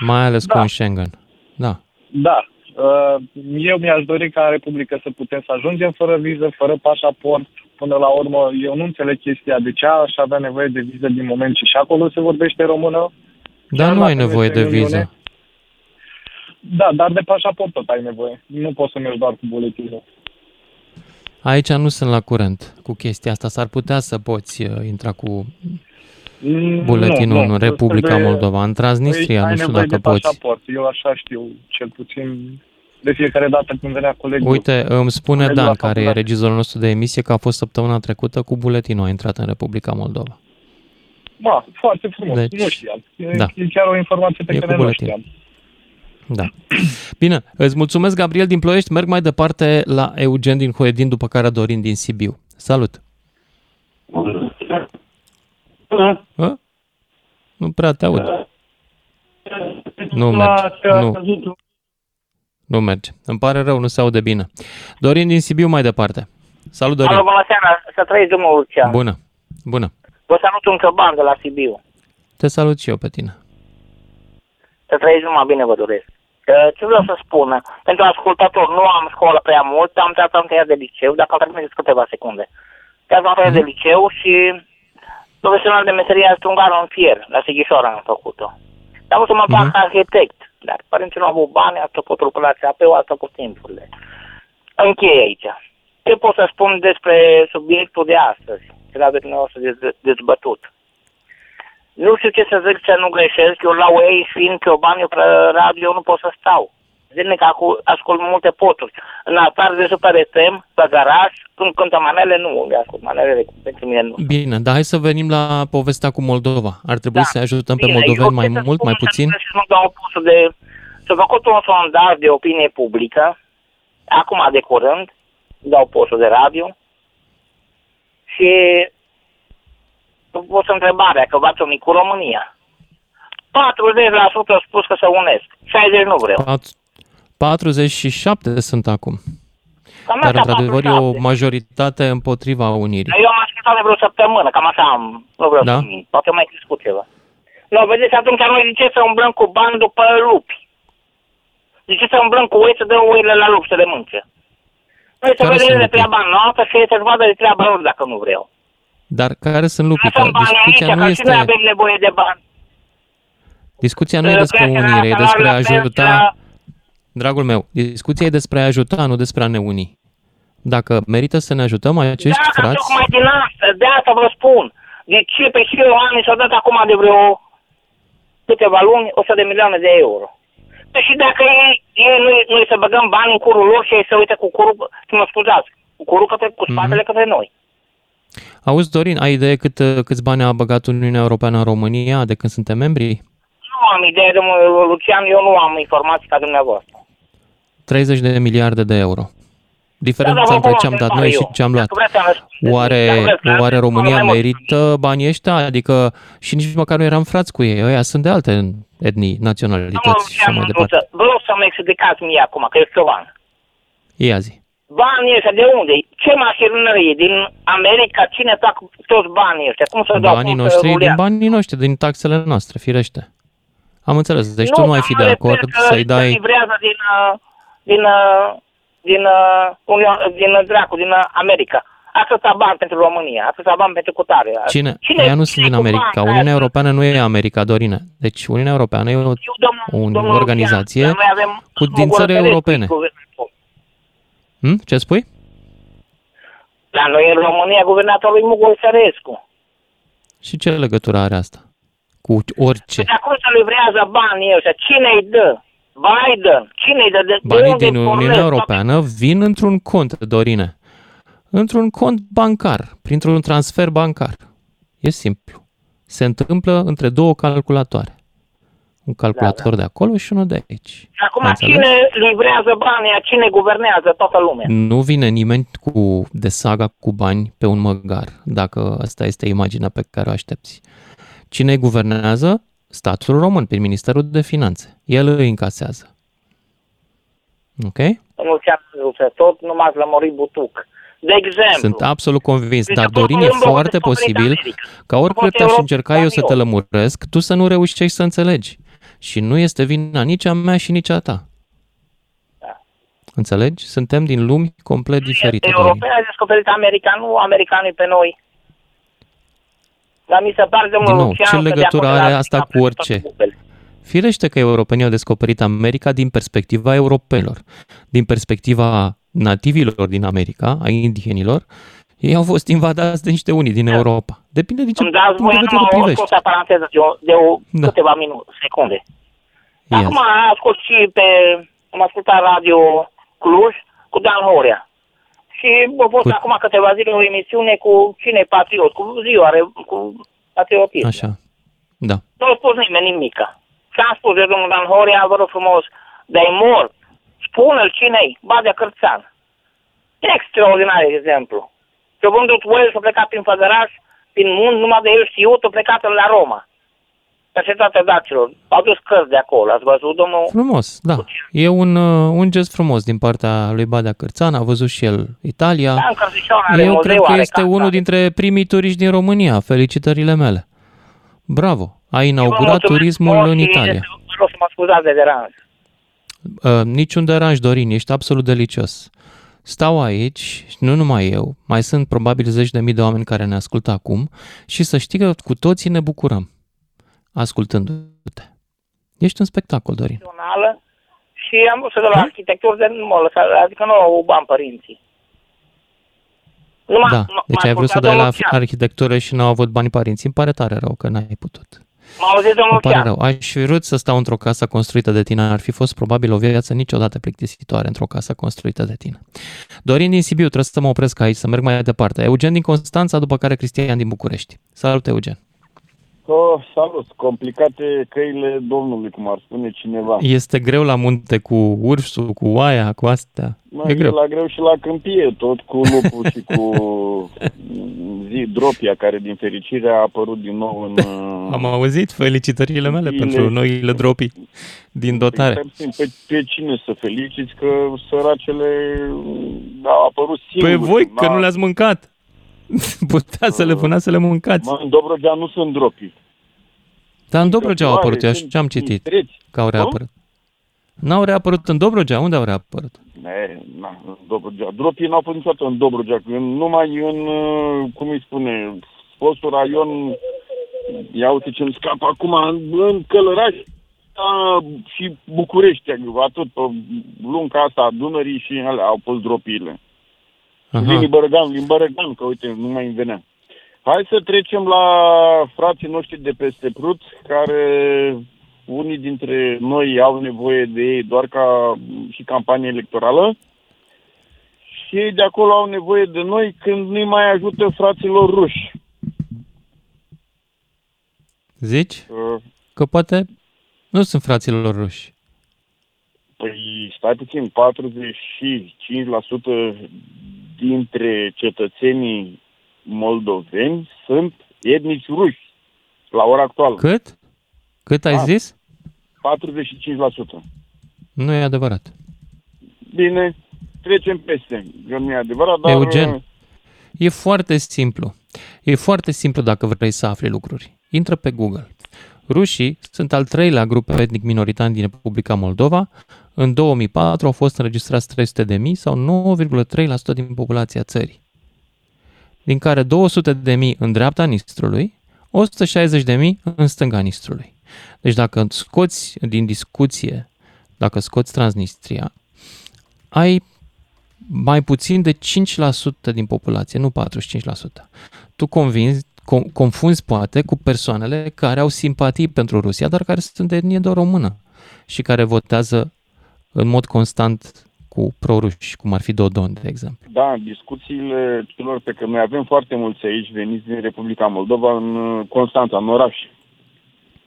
Mai ales Da. cu un Schengen. Da. Da. Uh, Eu mi-aș dori ca în Republică să putem să ajungem fără viză, fără pașaport. Până la urmă, eu nu înțeleg chestia de ce aș avea nevoie de viză din moment ce și acolo se vorbește română. Dar Chiar nu ai dacă nevoie mergi de în Uniune, viză. Da, dar de pașaport tot ai nevoie. Nu poți să mergi doar cu buletinul. Aici nu sunt la curent cu chestia asta. S-ar putea să poți uh, intra cu buletinul Nu, nu. în Republica Trebuie- Moldova. În Transnistria, Păi, ai nu știu nevoie dacă de poți. pașaport. Eu așa știu, cel puțin de fiecare dată când venea colegul. Uite, îmi spune Colegul Dan, la care e facultate. regizorul nostru de emisie, că a fost săptămâna trecută cu buletinul, a intrat în Republica Moldova. Ma, foarte frumos. Deci, nu știam. E, da. e chiar o informație pe E care cu nu buletin. știam. Da. Bine, îți mulțumesc, Gabriel din Ploiești. Merg mai departe la Eugen din Hoedin, după care Dorin din Sibiu. Salut! Hă? Nu prea te aud. Nu merge. Nu, nu merge. Îmi pare rău, nu se aude bine. Dorin din Sibiu mai departe. Salut, Dorin. Alo, bună seara, să trăiți domnul Lucian. Bună. Bună. Vă salut un cioban de la Sibiu. Te salut și eu pe tine. Să trăiți numai bine, vă doresc. Uh, Ce vreau să spun? Pentru ascultător, nu am școală prea mult, am tras am tăiat de liceu, dacă îmi permiteți câteva secunde. Tras am tăiat de liceu și profesional de meserie strungară în fier, la Sighișoara am făcut-o. Dar am să mă fac arhitect, dar părinții nu au avut bani, asta cu trupul la CAP-ul, asta cu timpurile. Încheie aici. Ce pot să spun despre subiectul de astăzi, ce l-aveți dumneavoastră dez- dezbătut? Nu știu ce să zic să nu greșesc, eu la ei fiind cioban, eu pe radio nu pot să stau. Zilnic acu- ascult multe poturi. În afară de Super FM, pe garaj, când cântă manele, nu le ascult. Manele pentru mine nu. Bine, dar hai să venim la povestea cu Moldova. Ar trebui Da. să ajutăm pe Bine, moldoveni eu mai ce să mult, spun mai să puțin? nu Și nu dau pusul de... S-a făcut un sondaj de opinie publică, acum de curând, dau postul de radio, și vă pus întrebarea, că v-ați unit cu România. 40% au spus că se unesc, 60 nu vreau. Pat- 47 sunt acum. Cam Dar, asta, într-adevăr, e o 47. majoritate împotriva unirii. Eu am ascultat de vreo săptămână, cam așa am, nu vreau Da? să mint, poate mai crescut ceva. Nu, vedeți, atunci noi de ce să umblăm cu bani după lupi? De ce să umblăm cu oi să dăm oile la lupi să le mânce? Noi să Care vedem sunt de lupii? treaba noastră și ei să vadă de treaba lor dacă nu vreau. Dar care sunt lupii? Că Lasă-mi banii aici, discuția nu că și noi este, avem nevoie de bani. discuția nu e despre Creșterea unire, e despre a salariului la ajuta... pensii, Dragul meu, discuția e despre a ajuta, nu despre a ne uni. Dacă merită să ne ajutăm acești da, frați, tocmai din asta, de asta vă spun. De ce pe și oamenii s-au dat acum de vreo câteva luni 100 de milioane de euro? Păi și dacă ei, ei noi, noi să băgăm bani în curul lor și ei să uite cu curul, să mă scuzați, cu curul către, cu spatele Mhm. către noi. auzi, Dorin, ai idee cât, câți bani a băgat Uniunea Europeană în România de când suntem membri? Nu am idee, domnul Lucian, eu nu am informații ca dumneavoastră. 30 de miliarde de euro. Diferența Da, da, între vă ce am dat întreb noi și eu. ce am luat. Dacă vreți să-mi răspundeți. Oare, Dacă vreți să- oare România mai mult. merită banii ăștia? Adică și nici măcar nu eram frați cu ei. Ăia sunt de alte etnii, Domnul naționalități și așa Lucian mai departe. Mândruță, vă rog să-mi explicați mie acum, că e ciovan. Ia zi. Banii ăștia de unde? Ce mașinărie? Din America? Cine fac toți banii ăștia? Cum să dau? Banii cum să noștri, din rulează? banii noștri, din taxele noastre, firește. Am înțeles. Deci tu nu ai fi dar de mă acord refer că să-i se dai... livrează din, uh, din, uh, din, uh, Union, din uh, dracu, din uh, America. Atâta bani pentru România, atâta bani pentru cutare. Cine? Aia nu sunt din cu America. bani? Uniunea Aia- Europeană nu e America, Dorine. Deci Uniunea Europeană e o, Eu, domnul- o domnul organizație Lucian, noi avem cu din țări Gură europene. Tărescu, Hm? Ce spui? La noi în România, guvernatorul e Mugol Sărescu. Și ce legătură are asta? Cu orice. De acum se livrează banii ăștia. Cine îi dă? Biden. Cine îi dă? De, de Banii unde din pornesc? Uniunea Europeană vin într-un cont, Dorine. Într-un cont bancar, printr-un transfer bancar. E simplu. Se întâmplă între două calculatoare. Un calculator de acolo și unul de aici. Și Acum Ai înțeles? cine livrează banii? Cine guvernează toată lumea? Nu vine nimeni cu de saga cu bani pe un măgar, dacă asta este imaginea pe care o aștepți. Cine îi guvernează? Statul român, prin Ministerul de Finanțe. El îi încasează. Ok? Nu ți-am spus, tot numai ați lămurit butuc. De exemplu, Sunt absolut convins, Deci dar acum Dorin e Columbo a foarte descoperit posibil America. ca oricât fost aș încerca eu să te european. lămuresc, tu să nu reușești să înțelegi. Și nu este vina nici a mea și nici a ta. Da. Înțelegi? Suntem din lumi complet diferite, Dorin. European a descoperit America, nu americanii pe noi. Dar mi se pare, domnul Din nou, Lucian, ce că de legătură acolo are la asta Africa cu pe toate orice? bubele. Firește că europenii au descoperit America din perspectiva europenilor. Din perspectiva nativilor din America, a indienilor, ei au fost invadați de niște unii din Europa. Depinde din ce Îmi dați punct voie de vedere numai o privești. scosă paranteză de, o, de o Da. câteva minute, secunde. Ia Acum ascult și pe, am ascultat radio Cluj cu Dan Horea. Și a fost Cu- acum câteva zile o emisiune cu cine e patriot, cu ziua, cu patriotism. Așa. Da. Nu a spus nimeni nimica. Ce am spus de domnul Dan Horea, vă rog frumos, de mort, spune-l cine-i, Badea Cărțan. Extraordinar exemplu. Și a vândut oil și a plecat prin Fădăraș, prin munți, numai de el știut, a plecat la Roma. Peste toate dacilor. Au dus cărți de acolo, ați văzut, domnul? Frumos, da. E un, uh, un gest frumos din partea lui Badea Cârțan, a văzut și el Italia. Da, în Cărțișoara are Eu muzeu, cred că are este casa. unul dintre primii turiști din România. Felicitările mele. Bravo! A Vă inaugurat mulțumesc turismul frumos în și Italia. Vă rog să mă scuzați de deranj. Uh, niciun deranj, Dorin, ești absolut delicios. Stau aici, nu numai eu, mai sunt probabil zeci de mii de oameni care ne ascultă acum și să știi că cu toții ne bucurăm ascultându-te. Ești un spectacol, Dorin. Națională și am vrut să dau la arhitectură de nu mă lăsa, adică nu au bani părinții. Numai, Da, m- deci m-a ai vrut să ascultat dai la domnul Chiar. arhitectură și n-au avut bani părinții. Îmi pare tare rău că n-ai putut. M-a auzit domnul Îmi pare Chiar. rău. Aș fi vrut să stau într-o casă construită de tine. Ar fi fost probabil o viață niciodată plictisitoare într-o casă construită de tine. Dorin din Sibiu, trebuie să mă opresc aici, să merg mai departe. Eugen din Constanța, după care Cristian din București. Salut, Eugen. Oh, salut! Complicate căile domnului, cum ar spune cineva. Este greu la munte cu ursul, cu oaia, cu astea. Mă, e greu. la greu și la câmpie, tot cu lupul și cu zi dropia, care din fericire a apărut din nou în... uh, Am auzit felicitările mele Bine. pentru noile dropii din dotare. Păi, stai puțin, pe, pe cine să feliciți că săracele au apărut singuri. Păi voi, că Na- nu le-ați mâncat. Putea să le puneați să le mâncați. Mă, în Dobrogea nu sunt dropii. Dar în Dobrogea au Oare apărut, eu sunt ce am citit mistreți. că au Nu? reapărut. N-au reapărut în Dobrogea? Unde au reapărut? Ne, na, în Dobrogea. Dropii n-au fost niciodată în Dobrogea, în, numai în, uh, cum îi spune, fostul raion, ia uite ce-mi scapă acum, în Călăraș a, și București, atât pe lunga asta a Dunării și alea au fost dropiile. Aha. Din Bărăgan, din Bărăgan, că uite, nu mai îmi venea. Hai să trecem la frații noștri de peste Prut, care unii dintre noi au nevoie de ei doar ca și campanie electorală și ei de acolo au nevoie de noi când nu mai ajută fraților ruși. Zici? Uh, Că poate nu sunt fraților ruși. Păi stai puțin, 45% dintre cetățenii moldoveni sunt etnici ruși la ora actuală. Cât? Cât ai Ah. zis? 45%. Nu e adevărat. Bine, trecem peste. Că nu e adevărat, dar... Eugen, e foarte simplu. E foarte simplu dacă vrei să afli lucruri. Intră pe Google. Rușii sunt al treilea grup etnic minoritar din Republica Moldova. În 2004 au fost înregistrați 300 de mii sau 9,3% din populația țării. Din care 200 de mii în dreapta Nistrului, 160 de mii în stânga Nistrului. Deci dacă scoți din discuție, dacă scoți Transnistria, ai mai puțin de 5% din populație, nu 45%. Tu convinzi, com- confunzi poate cu persoanele care au simpatii pentru Rusia, dar care sunt de etnie doar română și care votează în mod constant cu proruși, cum ar fi Dodon, de exemplu. Da, în discuțiile celor pe care noi avem foarte mulți aici veniți din Republica Moldova în uh, Constanța, în oraș.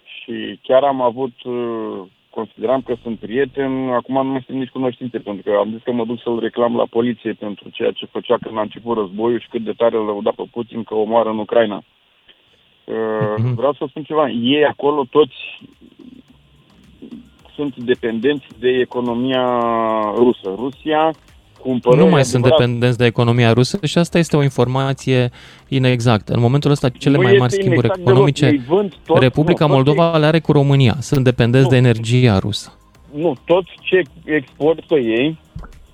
Și chiar am avut, uh, consideram că sunt prieten, acum nu mai sunt nici cunoștințe, pentru că am zis că mă duc să-l reclam la poliție pentru ceea ce făcea când a început războiul și cât de tare îl lăuda pe Putin că omoară în Ucraina. Uh, Mhm. Vreau să spun ceva. Ei acolo toți sunt dependenți de economia rusă. Rusia cumpără... nu mai e sunt adevărat, dependenți de economia rusă și asta este o informație inexactă. În momentul ăsta, cele Nu mai este mari schimburi inexact economice, deloc. Ei vând tot- Republica nu, tot Moldova le are cu România. Sunt dependenți Nu. de energia rusă. Nu, tot ce exportă ei,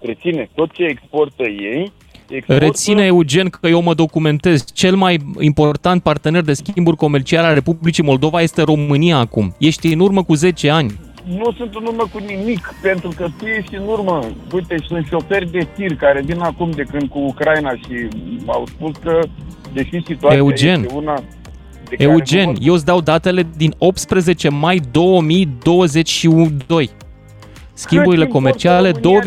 reține, tot ce exportă ei, exportă... Reține, Eugen, că eu mă documentez. Cel mai important partener de schimburi comerciale al Republicii Moldova este România acum. Ești în urmă cu 10 ani. Nu sunt în urmă cu nimic, pentru că tu ești în urmă. Uite, sunt șoferi de tir care vin acum de când cu Ucraina și au spus că, deși situația Eugen, este una... de care Eugen, nu eu îți dau datele din 18 mai 2022. Schimburile importă comerciale, România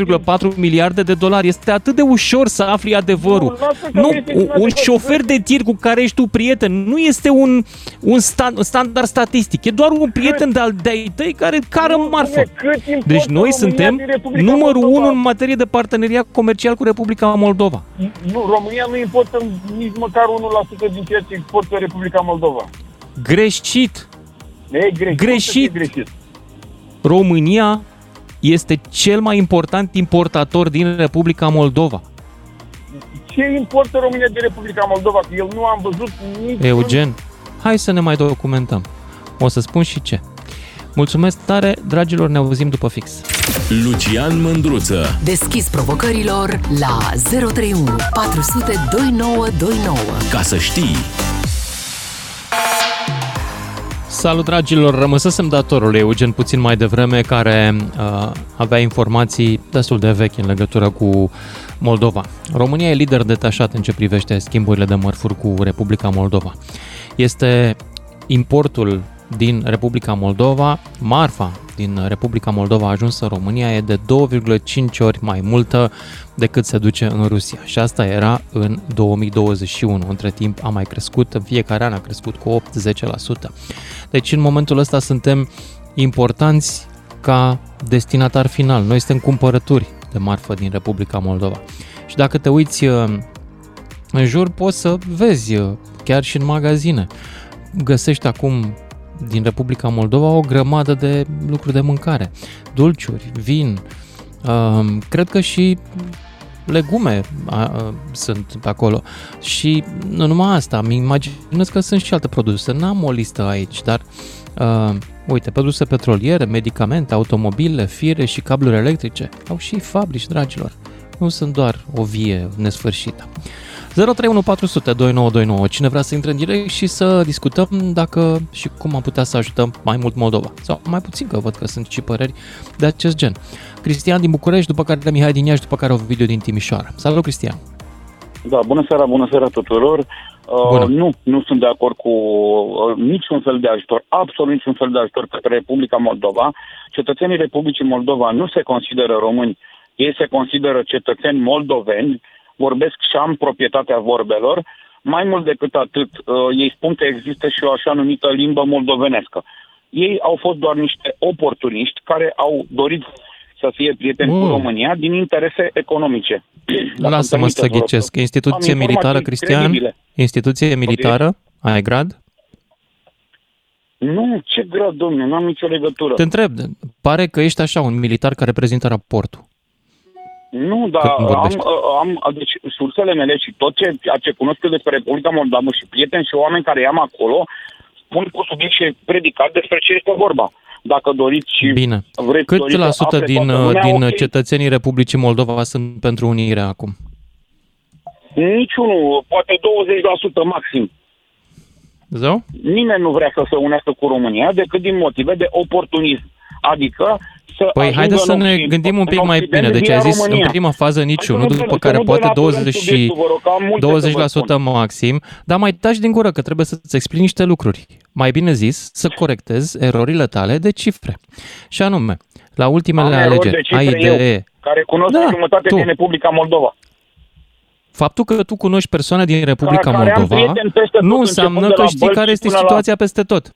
2,4 miliarde de dolari. Este atât de ușor să afli adevărul. Nu, lasă că Nu, nu este un, un adevăr. șofer de tir cu care ești tu prieten nu este un, un stand, standard statistic. E doar un prieten de-al de-ai tăi care cară Nu, marfă. dom'le, cât importă Deci noi România suntem din Republica numărul Moldova? unu în materie de parteneriat comercial cu Republica Moldova. Nu, România nu importă nici măcar 1% din ceea ce exportă Republica Moldova. Greșit! E greșit. Greșit. Cum să fie greșit. România este cel mai important importator din Republica Moldova. Ce importă România din Republica Moldova? Că eu nu am văzut nici... Eugen, hai să ne mai documentăm. O să spun și ce. Mulțumesc tare, dragilor, ne auzim după fix. Lucian Mândruță. Deschis provocărilor la 031 400 2929. Ca să știi. Salut, dragilor! Rămăsesem datorul lui Eugen puțin mai devreme, care uh, avea informații destul de vechi în legătură cu Moldova. România e lider detașat în ce privește schimburile de mărfuri cu Republica Moldova. Este importul din Republica Moldova, marfa din Republica Moldova a ajuns în România e de 2,5 ori mai multă decât se duce în Rusia. Și asta era în 2021. Între timp a mai crescut, în fiecare an a crescut cu 8-10%. Deci în momentul ăsta suntem importanți ca destinatar final. Noi suntem cumpărături de marfă din Republica Moldova. Și dacă te uiți uh, în jur, poți să vezi uh, chiar și în magazine. Găsești acum din Republica Moldova o grămadă de lucruri de mâncare. Dulciuri, vin, uh, cred că și legume a, a, sunt pe acolo. Și nu numai asta, îmi imaginez că sunt și alte produse. N-am o listă aici, dar uh, uite, produse petroliere, medicamente, automobile, fire și cabluri electrice. Au și fabrici, dragilor. Nu sunt doar o vie nesfârșită. 031402929. Cine vrea să intre în direct și să discutăm dacă și cum am putea să ajutăm mai mult Moldova. Sau mai puțin, că văd că sunt și păreri de acest gen. Cristian din București, după care Mihai din Iași, după care o video din Timișoara. Salut, Cristian! Da, bună seara, bună seara tuturor. Bună. Uh, nu, nu sunt de acord cu uh, niciun fel de ajutor, absolut niciun fel de ajutor către Republica Moldova. Cetățenii Republicii Moldova nu se consideră români, ei se consideră cetățeni moldoveni, vorbesc și am proprietatea vorbelor. Mai mult decât atât, uh, ei spun că există și o așa numită limbă moldovenescă. Ei au fost doar niște oportuniști care au dorit să fie prieteni Mm. cu România din interese economice. Dacă Lasă-mă îmi să permiteți, vă rog. ghicesc. Instituție Am militară, informații Cristian? credibile. Instituție militară? Ai grad? Nu, ce grad, domnule, nu am nicio legătură. Te întreb, pare că ești așa un militar care prezintă raportul. Nu, dar Când am, vorbești. am, deci sursele mele și tot ce, ce cunosc eu despre Republica Moldova și prieteni și oameni care i-am acolo, spun cu subiect și predicat despre ce este vorba. Dacă doriți și Bine. vreți Cât doriți la să sută afle din, toată lumea, din ok. cetățenii Republicii Moldova sunt pentru unire acum? Niciunul, poate 20% maxim. Zău? Nimeni nu vrea să se unească cu România decât din motive de oportunism. Adică să Păi ajungă haideți să în ne Occident- gândim un pic în mai Occident bine. Deci via ai zis România. în prima fază Hai niciunul, să nu- după să care nu poate denaturăm 20 și subiectul, vă rog, că am multe să vă 20% spun. maxim, dar mai taci din gură că trebuie să-ți explici niște lucruri. Mai bine zis, să corectezi erorile tale de cifre. Și anume, la ultimele Am erori alegeri, de cifre ai idee, eu, care cunosc Da, jumătate tu. din Republica Moldova. faptul că tu cunoști persoane din Republica care am Moldova prieteni peste tot, nu începând înseamnă de că la știi Bălți care este până la- situația peste tot.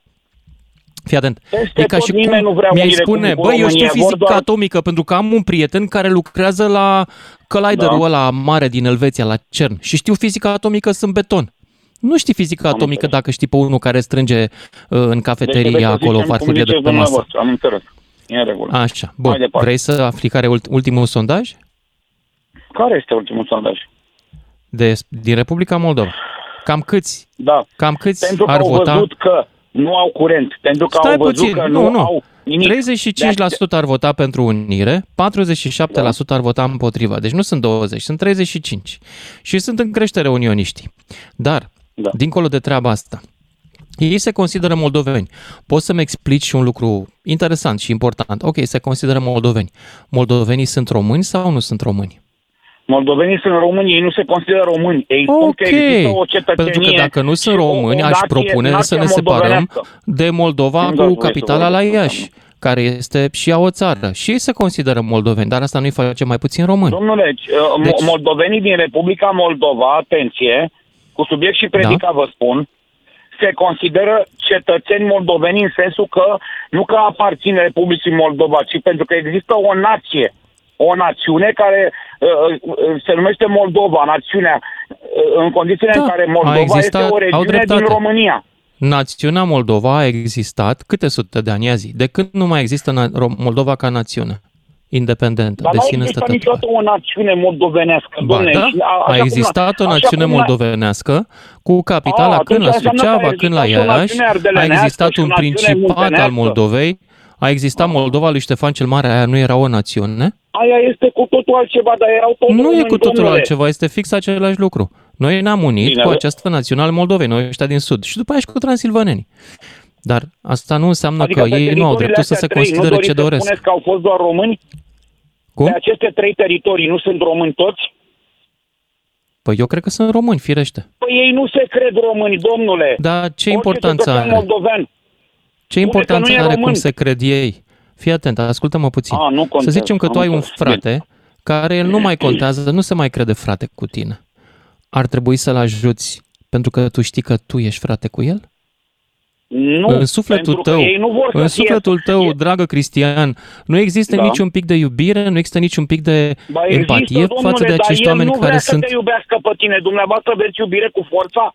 Fii atent. Peste E ca tot și nimeni cum nu vrea mi-ai unire cu- spune, cu băi, eu știu România, vor fizică doar- atomică pentru că am un prieten care lucrează la colliderul Da. ăla mare din Elveția, la CERN, și știu fizică atomică sunt beton. Nu știi fizică Am atomică înțeles. dacă știi pe unul care strânge uh, în Deci cafeteria trebuie să acolo zicem cum farfurie de ziceți pe masă. dumneavoastră, Am înțeles. E în regulă. Așa, bun. Mai departe. Vrei să afli care e ult- ultimul sondaj? Care este ultimul sondaj? De, din Republica Moldova. Cam câți, Da. cam câți Pentru că ar au vota? văzut că nu au curent, pentru că Stai au văzut puțin, că nu, nu, nu. au nimic. 35% ar vota pentru unire, 47% ar vota împotriva. Deci nu sunt 20, sunt 35. Și sunt în creștere unioniștii. Dar, Da. dincolo de treaba asta, ei se consideră moldoveni. Poți să-mi explici și un lucru interesant și important. Ok, se consideră moldoveni. Moldovenii sunt români sau nu sunt români? Moldovenii sunt români, ei nu se consideră români. Ei spun Ok, că există o cetățenie pentru că dacă nu sunt și o- români, o aș nație- propune să nația ne separăm moldovenească. de Moldova Nu dați cu voie să capitala la vorbesc, Iași, care este și ea o țară. Și ei se consideră moldoveni, dar asta nu-i face mai puțin români. Domnule, uh, Deci- deci... moldovenii din Republica Moldova, atenție, cu subiect și predicat Da. vă spun, se consideră cetățeni moldoveni în sensul că nu că aparțin Republicii Moldova, ci pentru că există o nație, o națiune care uh, uh, se numește Moldova, națiunea, uh, în condițiile Da, în care a Moldova existat- este o au regiune dreptate. din România. Națiunea Moldova a existat câte sute de ani a zi? De când nu mai există na- Ro- Moldova ca națiune independentă, Dar de nu a sine existat stătătoare? niciodată o națiune moldovenească, Ba domnule. da, și a- așa a cum- existat o așa națiune cum- moldovenească cu capitala A, când la atunci înseamnă că a Suceava, când la existat și o Iași, națiune a ardelenească existat și o un națiune principat al muntenească. Moldovei, a existat Moldova lui Ștefan cel Mare, aia nu era o națiune? Aia este cu totul altceva, dar erau tot Nu e români, cu totul domnule. altceva, este fix același lucru. Noi ne-am unit Bine, cu bă. această națiune al Moldovei, noi ăștia din Sud, și după aia și cu transilvanenii. Dar asta nu înseamnă Adică că pe ei nu au teritoriile dreptul să astea se trei, considere nu ce doriți să doresc. spuneți că au fost doar români? Cum? Pe aceste trei teritorii nu sunt români toți? Păi eu cred că sunt români, firește. Păi ei nu se cred români, domnule. Dar ce Orice importanță cetățean are? moldovean. Ce Spune că importanță nu e are cum român. se cred ei? Fii atent, ascultă-mă puțin. A, nu să contează, zicem că am tu ai un înțeles. frate care el nu mai contează, nu se mai crede frate cu tine. Ar trebui să-l ajuți pentru că tu știi că tu ești frate cu el? Nu, în sufletul pentru că tău, ei nu vor să în fie- sufletul tău, dragă Cristian, nu există Da. niciun pic de iubire, nu există niciun pic de Ba, există, empatie domnule, față de dar acești el oameni nu care vrea sunt... să te iubească pe tine. Dumneavoastră veți iubire cu forța?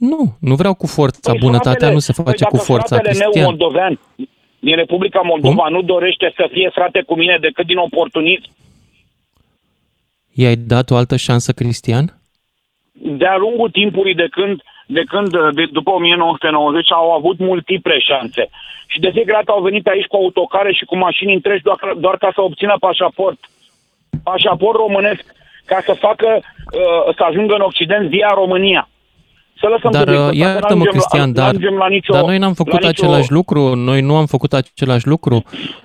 Nu, nu vreau cu forța. Bunătatea fratele- nu se face păi cu dacă forța, fratele meu Cristian. moldovean din Republica Moldova nu dorește să fie frate cu mine decât din oportunism, I-ai dat o altă șansă, Cristian? De-a lungul timpului de când, de când de, după 1990, au avut multiple șanse. Și de fiecare dată au venit aici cu autocare și cu mașini întregi doar, doar ca să obțină pașaport. Pașaport românesc ca să facă, uh, să ajungă în Occident via România. Să lăsăm Dar subiectul uh, ăsta, că iartă-mă, n-ajungem Cristian, la, dar, n-ajungem la nicio, dar noi n-am făcut la nicio, același lucru, noi nu am făcut același lucru,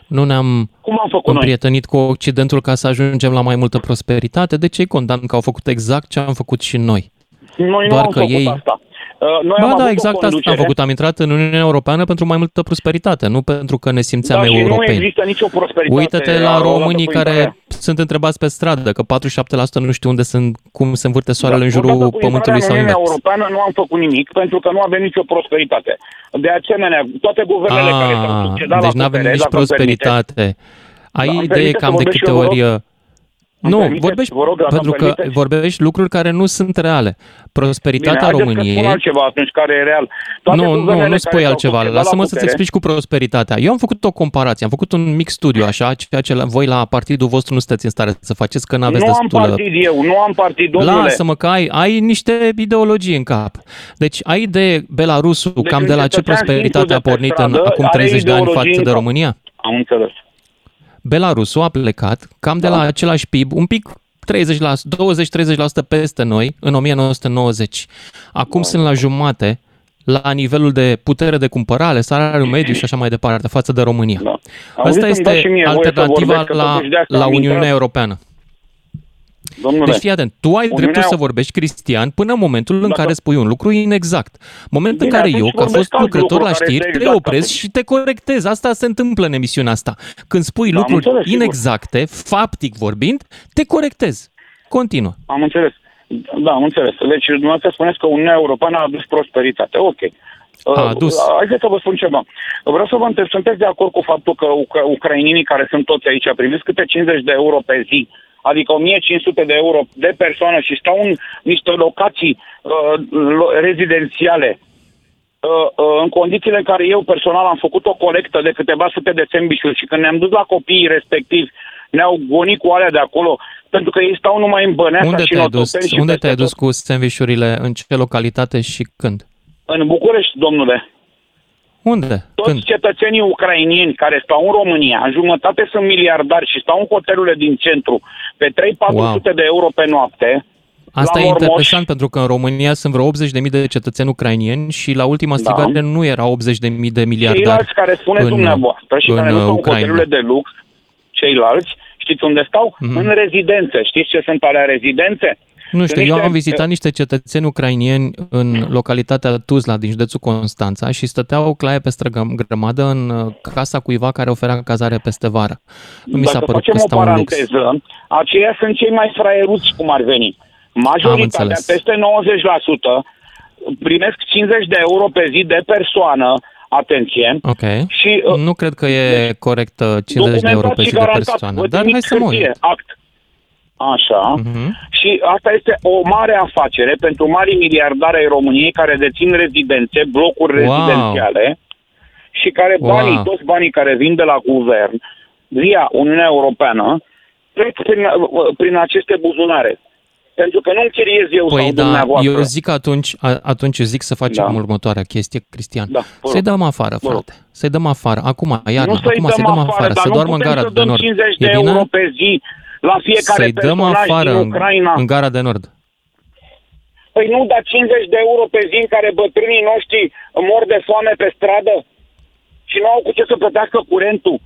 nu ne-am Cum am făcut noi? împrietenit cu Occidentul ca să ajungem la mai multă prosperitate, de ce îi condamn că au făcut exact ce am făcut și noi? Noi Doar nu am că făcut ei- asta. Uh, Noi am Ba da, avut exact o asta am conducere, făcut. Am intrat în Uniunea Europeană pentru mai multă prosperitate, nu pentru că ne simțeam da, și nu europeni. există nicio prosperitate. Uită-te a- la odată românii cu care intrarea. sunt întrebați pe stradă, că 47% nu știu unde sunt, cum se învârte soarele în Da, jurul odată cu pământului sau intrarea în invers. Uniunea Europeană nu am făcut nimic pentru că nu avem nicio prosperitate. De asemenea, toate guvernele care s-au Ah, succedat deci la nu avem putere, nici dacă îmi permiteți, prosperitate. Ai Da, îmi idee permiteți cam să de vorbesc câte eu, vă rog? ori... uh, Îmi Nu, permiteți, vorbești, vă rog, dacă pentru îmi că permiteți? vorbești lucruri care nu sunt reale. Bine, Prosperitatea haideți că spun României... altceva atunci care e real. Toate Nu, nu, guvernele nu care spui s-au altceva. succedat la Lasă-mă să-ți putere- explici cu prosperitatea. Eu am făcut o comparație, am făcut un mic studiu, așa, ceea ce la- voi la partidul vostru nu sunteți în stare să faceți, că nu aveți Nu am destulă partid eu, nu am partid, domnule. Lasă-mă că ai, ai niște ideologii în cap. Deci ai idee Belarusul Deci cam un de la ce cetățean prosperitate simplu a de pe pornit în, stradă acum are 30 de ani ideologii față în de cap. România? Am înțeles. Belarusul a plecat cam de Da. la același PIB, un pic 30%, 20-30% peste noi în 1990. Acum sunt la jumate la nivelul de putere de cumpărare, salariul mediu și așa mai departe față de România. Da. Asta Auziți, îmi dați este și mie voie să alternativa vorbesc, că la, totuși de asta la am Uniunea intrat. Europeană. Domnule, Deci fii atent, tu ai Uniunea- dreptul să vorbești cristian până în momentul în Dacă- care spui un lucru inexact. Moment în Bine, care atunci eu, ca vorbesc fost alt lucrător lucru la care știri, este te exact opresc atunci. și te corectez. Asta se întâmplă în emisiunea asta. Când spui Da, am lucruri înțeles, sigur. inexacte, faptic vorbind, te corectez. Continuă. am înțeles. Da, am înțeles. Deci, dumneavoastră spuneți că Uniunea Europeană a adus prosperitate. Ok. A adus. Uh, Haideți să vă spun ceva. Vreau să vă întreb, sunteți de acord cu faptul că ucra- ucrainienii care sunt toți aici primesc câte 50 de euro pe zi, adică 1500 de euro de persoană și stau în niște locații uh, lo- rezidențiale uh, uh, în condițiile în care eu personal am făcut o colectă de câteva sute de sandvișuri și când ne-am dus la copiii respectivi, ne-au gonit cu alea de acolo, pentru că ei stau numai în Băneasa Unde și în te-ai dus, Otopeni și unde peste te-ai dus tot. cu sandvișurile, în ce localitate și când? În București, domnule. Unde? Toți Când? cetățenii ucrainieni care stau în România, în jumătate sunt miliardari și stau în hotelurile din centru pe 3-400 de euro pe noapte, Asta la e Mormoș. interesant pentru că în România sunt vreo 80.000 de cetățeni ucrainieni și la ultima Da. strigare nu era 80.000 de miliardari ceilalți care spuneți în, dumneavoastră și în care nu sunt în Ucraina. hotelurile de lux, ceilalți, știți unde stau? Mhm. În rezidențe. Știți ce sunt alea rezidențe? Nu știu, Sunt eu niște- am vizitat niște cetățeni ucrainieni în localitatea Tuzla din județul Constanța și stăteau claie pe străgăm grămadă în uh, casa cuiva care oferea cazare peste vară. Nu mi s-a Dacă părut facem că o stau un lux. paranteză, aceia sunt cei mai fraieruți, cum ar veni. Majoritatea, înțeles. peste 90%, primesc 50 de euro pe zi de persoană, atenție, Ok. și uh, Nu cred că e corect uh, 50 de euro documentat pe și zi de garantat. persoană, Vă dar trimit hai să mă hârtie, uit. act. Așa. Mhm. Și asta este o mare afacere pentru mari miliardari ai României care dețin rezidențe, blocuri Wow. rezidențiale și care Wow. banii, toți banii care vin de la guvern via Uniunea Europeană trec prin, prin aceste buzunare. Pentru că nu închiriez eu Păi sau da, dumneavoastră. eu zic atunci, a- atunci zic să facem Da. următoarea chestie, Cristian. Da, vă rog. Să-i dăm afară, Vă rog. frate. Să-i dăm afară. Acum, iarna, nu să-i acum dăm să-i dăm afară, afară, dar să nu doarmă în putem gara să de dăm nord. 50 E de bine? euro pe zi la fiecare Să-i dăm personaj afară din în, Ucraina. în gara de nord. Păi nu, dar 50 de euro pe zi în care bătrânii noștri mor de foame pe stradă și nu au cu ce să plătească curentul.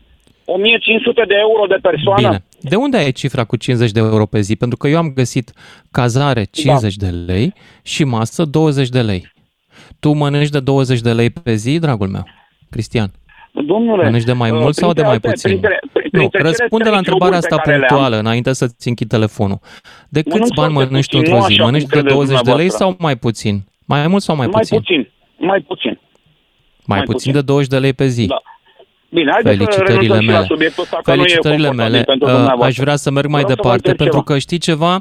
1500 de euro de persoană. Bine. De unde ai cifra cu 50 de euro pe zi? Pentru că eu am găsit cazare 50 Da. de lei și masă 20 de lei. Tu mănânci de 20 de lei pe zi, dragul meu, Cristian? Domnule, Mănânci de mai uh, mult sau de printre mai alte- puțin? Printre, printre Nu, cele răspunde trei la întrebarea joburi asta pe care le am, punctuală înainte să-ți închid telefonul. De Mănânc câți bani foarte mănânci tu puțin, într-o nu zi? așa cum Mănânci de credeți 20 de lei dumneavoastră. sau mai puțin? Mai mult sau mai mai puțin? puțin. Mai puțin. Mai mai puțin puțin. de 20 de lei pe zi. Da. Bine, haideți să Felicitările renunțăm și la mele. subiectul ăsta, că nu e Felicitările confortabil mele. pentru Uh, dumneavoastră. Aș vrea să merg mai Vreau să vă departe întreb pentru ceva. că știi ceva?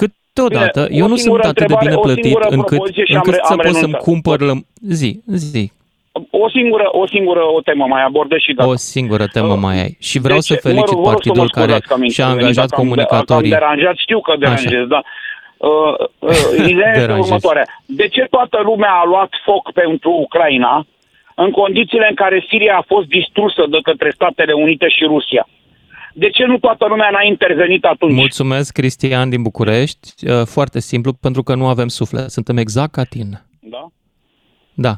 Câteodată Bine, eu o nu singură sunt atât de întrebare, bine o plătit singură încât, propoziție și am încât re- să am pot să-mi renunțat. cumpăr lăm... zi, zi. O singură, o singură o temă mai abordez și gata. O singură temă Uh, mai ai. Și vreau Deci, să felicit mă rog, vă rog să mă partidul care scuzați că am și-a intervenit, angajat dacă am- comunicatorii. Am deranjat, știu că deranjez, da. Uh, uh, ideea este Deranjezi. următoarea. De ce toată lumea a luat foc pentru Ucraina în condițiile în care Siria a fost distrusă de către Statele Unite și Rusia? De ce nu toată lumea n-a intervenit atunci? Mulțumesc, Cristian din București. Uh, Foarte simplu, pentru că nu avem suflet. Suntem exact ca tine. Da? Da.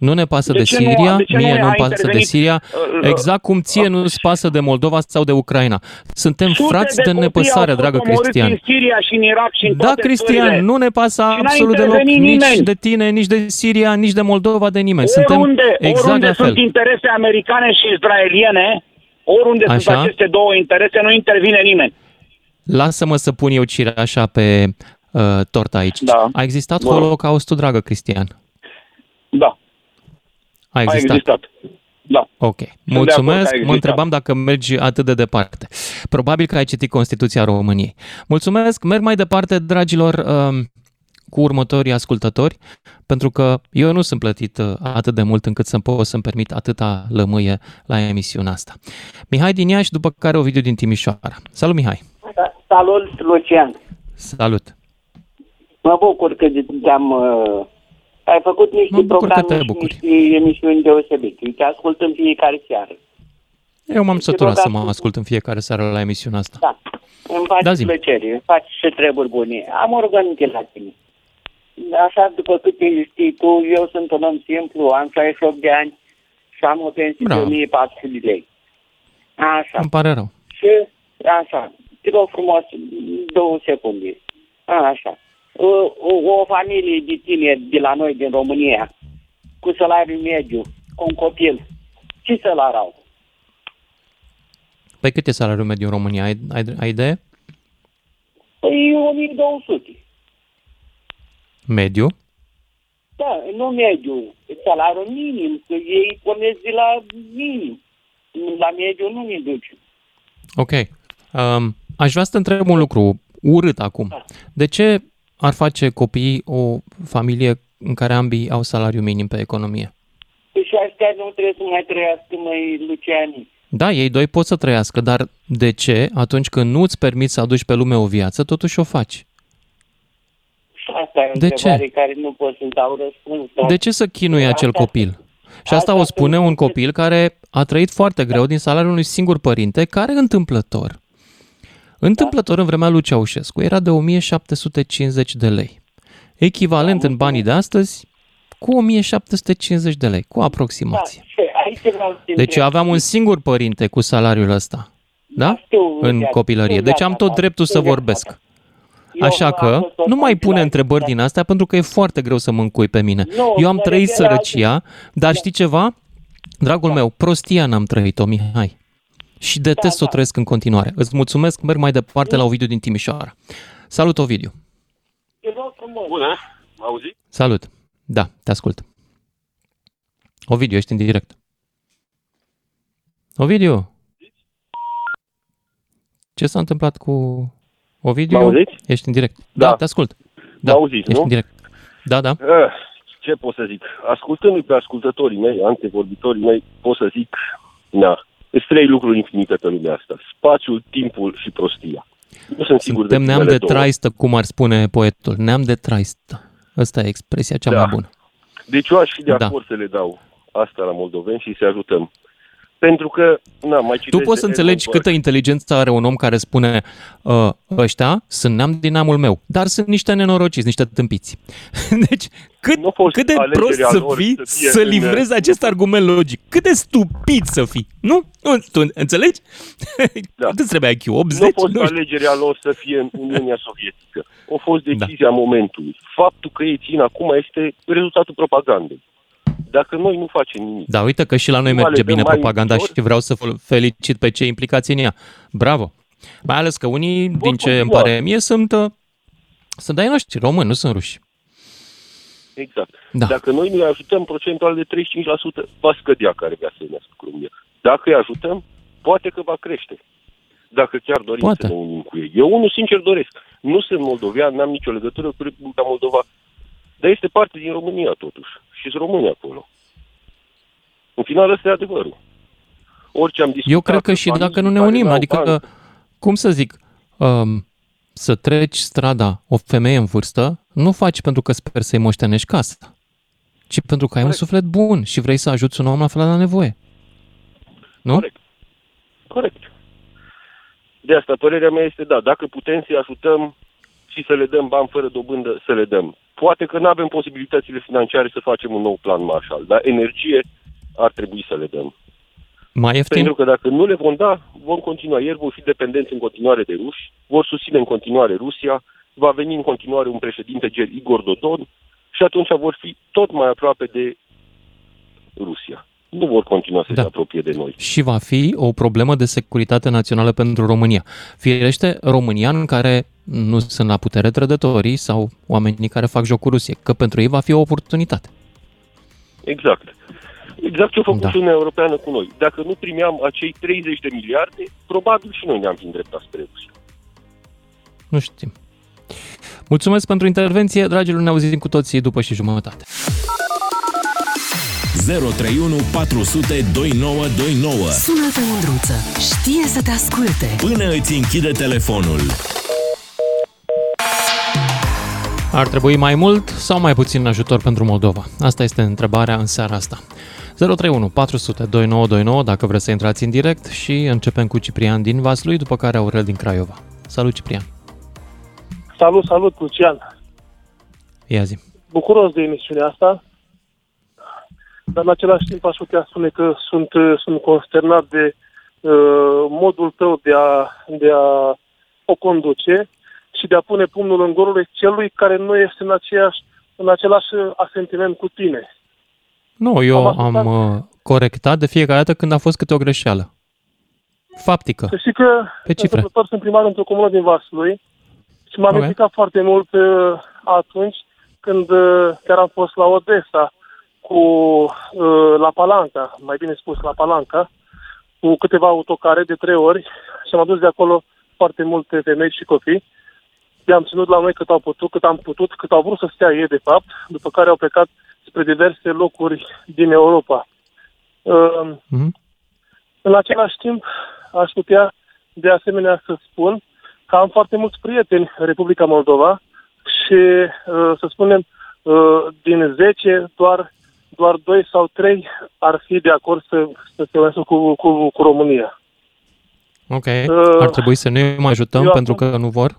Nu ne pasă De de, ce nu- Siria, de ce nu mie a nu-mi pasă de intervenit, Siria, uh, exact cum ție nu-ți pasă de Moldova sau de Ucraina. Suntem Sute frați de, copii nepăsare, au fost dragă omorâți Cristian. în Siria și în Irak și în Da, toate Cristian, țările. nu ne pasă Și n-a absolut deloc intervenit nici nimeni. de tine, nici de Siria, nici de Moldova, de nimeni. Suntem oriunde, exact oriunde la fel. sunt interese americane și israeliene, oriunde sunt Așa. aceste două interese, nu intervine nimeni. Lasă-mă să pun eu cireașa pe uh, torta aici. Da. A existat Vă rog. Holocaustul, dragă Cristian? Da, A a existat. existat. Da. Ok. de acord că a Mulțumesc. existat. Mă întrebam dacă mergi atât de departe. Probabil că ai citit Constituția României. Mulțumesc. Merg mai departe, dragilor, um, cu următorii ascultători, pentru că eu nu sunt plătit uh, atât de mult încât să pot să-mi permit atâta lămâie la emisiunea asta. Mihai din Iași, după care o video din Timișoara. Salut, Mihai! Salut, Lucian. Salut! Mă bucur că te-am... Uh, ai făcut niște Mă bucur că programe te și bucuri. niște emisiuni deosebite. Te ascult în fiecare seară. Eu m-am săturat să mă rog, ascult în fiecare seară la emisiunea asta. Da. Îmi face Da, zi-mi. plăcere, îmi faci și treburi bune. Am o rugăminte la tine. Așa, după câte știi tu, eu sunt un om simplu, am 68 de ani și am o pensie Bravo. de 1400 de lei. Așa. Îmi pare rău. Și așa, te rog frumos, două secunde. Așa. O, o, o familie de tineri de la noi din România, cu salariu mediu, cu un copil, ce salariu au? Pe cât e salariul mediu în România? Ai, ai, ai idee? Păi 1200. Mediu? Da, nu mediu, salariul minim, că ei pornesc de la minim. La mediu nu ne duce. Ok. Um, aș vrea să te întreb un lucru urât acum. De ce ar face copiii o familie în care ambii au salariu minim pe economie? Păi și astea nu trebuie să mai trăiască, mai Luciani. Da, ei doi pot să trăiască, dar de ce atunci când nu îți permiți să aduci pe lume o viață, totuși o faci? Și asta e o De întrebare ce? care nu pot să-mi dau răspuns. dar- De ce să chinui acel Asta- copil? Și asta o spune un copil care a trăit foarte greu din salariul unui singur părinte, care întâmplător, întâmplător în vremea lui Ceaușescu, era de 1750 de lei. Echivalent în banii de astăzi cu 1750 de lei, cu aproximație. Și aici vreau să te Deci întreb. aveam un singur părinte cu salariul ăsta, da? știu, În Lucian, copilărie. știu Deci viața am tot ta, dreptul știu să viața vorbesc. ta. Eu Așa am că fost nu mai orfan pune la- întrebări din astea pentru că e foarte greu să mă încui pe mine. Nu, Eu am mă trăit refer la sărăcia, dar știi ceva? Dragul meu, prostia n-am trăit-o, Mihai. Și detest să o trăiesc în continuare. Îți mulțumesc, merg mai departe la Ovidiu din Timișoara. Salut, Ovidiu. Te rog frumos. Bună, auzi? Salut. Da, te ascult. Ovidiu, ești în direct. Ovidiu. Ce s-a întâmplat cu Ovidiu? Mă auziți? Ești în direct. Da, Da. te ascult. Da, Mă auziți, ești nu? în direct. Da, da. Eh, Ce pot să zic? Ascultându-i pe ascultătorii mei, antevorbitorii mei, pot să zic, na, sunt trei lucruri infinite pe lumea asta. Spațiul, timpul și prostia. Nu sunt sigur Suntem de neam primele de două. traistă, cum ar spune poetul. Neam de traistă. Asta e expresia cea Da. mai bună. Deci eu aș fi de Da. acord să le dau asta la moldoveni și să ajutăm. Pentru că, na, mai Tu citesc poți să de înțelegi Edmund câtă inteligență are un om care spune "Ă, ăștia sunt neam din neamul meu, dar sunt niște nenorociți, niște tâmpiți. Deci, cât, cât de alegerea prost să lor fii să fie să în- livrezi acest argument logic. Cât de stupid să fii. Nu? nu tu înțelegi? Da. Cât îți trebuie IQ? 80? Nu a fost Nu știu. alegerea lor să fie în Uniunea Sovietică. A fost decizia da. momentului. Faptul că ei țin acum este rezultatul propagandei. Dacă noi nu facem nimic, Da, uite că și la noi Nu merge alegăm bine mai propaganda ușor? și vreau să fel- felicit pe cei implicați în ea. Bravo! Mai ales că unii, din ce îmi continua. pare mie, sunt, uh, sunt ai noștri, români, nu sunt ruși. exact. Da. Dacă noi nu-i ajutăm, procentual de 35% va scădea care vrea să ne economia. Dacă îi ajutăm, poate că va crește. Dacă chiar dorim Poate. să ne unim cu ei. Eu unul sincer doresc. Nu sunt moldovean, n-am nicio legătură cu Republica Moldova, dar este parte din România totuși. Și sunt români acolo. În final, ăsta e adevărul. Orice am discutat... Eu cred că și dacă nu ne unim, adică, bani, cum să zic, um, să treci strada o femeie în vârstă, nu faci pentru că sper să-i moștenești casa, ci pentru că ai Corect. un suflet bun și vrei să ajuți un om aflat la nevoie. Nu? Corect. Corect. De asta, părerea mea este, da, dacă putem să-i ajutăm și să le dăm bani fără dobândă, să le dăm. Poate că nu avem posibilitățile financiare să facem un nou plan Marshall, dar energie ar trebui să le dăm. Mai ieftin? Pentru că dacă nu le vom da, vom continua. Ieri vor fi dependenți în continuare de ruși, vor susține în continuare Rusia, va veni în continuare un președinte gel Igor Dodon și atunci vor fi tot mai aproape de Rusia. Nu vor continua să da. se apropie de noi. Și va fi o problemă de securitate națională pentru România. Firește, România în care nu sunt la putere trădătorii sau oamenii care fac jocul Rusiei, că pentru ei va fi o oportunitate. Exact. Exact ce a făcut da. Uniunea Europeană cu noi. Dacă nu primeam acei 30 de miliarde, probabil și noi ne-am fi îndreptat spre Rusia. Nu știm. Mulțumesc pentru intervenție, dragilor, ne auzim cu toții după și jumătate. 031 400 2929 Sună-te, Mândruță, știe să te asculte Până îți închide telefonul ar trebui mai mult sau mai puțin ajutor pentru Moldova? Asta este întrebarea în seara asta. 031 400 2929 dacă vreți să intrați în direct și începem cu Ciprian din Vaslui, după care Aurel din Craiova. Salut, Ciprian! Salut, salut, Lucian! Ia zi! Bucuros de emisiunea asta, dar în același timp aș putea spune că sunt, sunt consternat de uh, modul tău de a, de a o conduce și de a pune pumnul în gorul celui care nu este în, aceeași, în același asentiment cu tine. Nu, eu am, am uh, corectat de fiecare dată când a fost câte o greșeală. Faptică. Să știi că Pe cifre. sunt primar într-o comună din Vaslui și m-am okay. foarte mult uh, atunci când uh, chiar am fost la Odessa cu uh, la Palanca, mai bine spus la Palanca, cu câteva autocare de trei ori și am adus de acolo foarte multe femei și copii. I-am ținut la noi cât au putut, cât am putut, cât au vrut să stea ei, de fapt, după care au plecat spre diverse locuri din Europa. Uh, mm-hmm. În același timp, aș putea de asemenea să spun că am foarte mulți prieteni în Republica Moldova și, uh, să spunem, uh, din 10, doar, doar 2 sau 3 ar fi de acord să, să se unească cu, cu, cu România. Ok. Uh, ar trebui să ne mai ajutăm pentru că nu vor?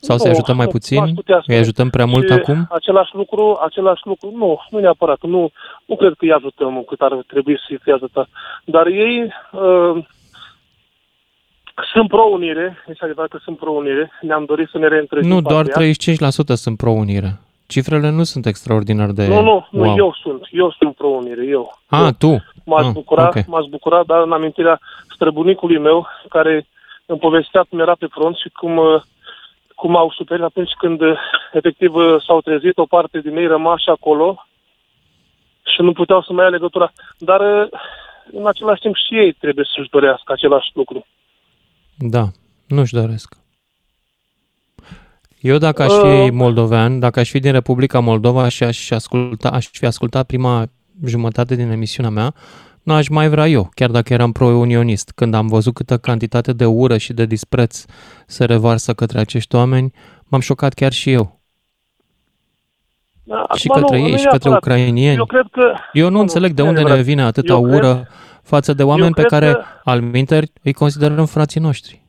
Sau nu, să-i ajutăm mai puțin? Îi ajutăm prea mult acum? Același lucru, același lucru, nu, nu neapărat. Nu, nu cred că îi ajutăm cât ar trebui să-i fie ajutat. Dar ei uh, sunt pro-unire, este adevărat că sunt pro-unire. Ne-am dorit să ne reîntregim Nu, doar 35% sunt pro-unire. Cifrele nu sunt extraordinar de Nu, nu, nu wow. eu sunt. Eu sunt pro-unire, eu. Ah, eu. tu? M-aș, ah, bucura, okay. m-aș bucura, dar în amintirea străbunicului meu, care îmi povestea cum era pe front și cum uh, cum au suferit atunci când efectiv s-au trezit, o parte din ei rămași acolo și nu puteau să mai ia legătura. Dar în același timp și ei trebuie să-și dorească același lucru. Da, nu-și doresc. Eu dacă aș fi uh, moldovean, dacă aș fi din Republica Moldova și aș, asculta, aș fi ascultat prima jumătate din emisiunea mea, nu aș mai vrea eu, chiar dacă eram pro-unionist. Când am văzut câtă cantitate de ură și de dispreț se revarsă către acești oameni, m-am șocat chiar și eu. Da, și către nu, ei, nu și către ucrainieni. Eu, cred că, eu nu, nu înțeleg de unde ne vine atâta eu ură cred, față de oameni pe care, că, al minteri, îi considerăm frații noștri.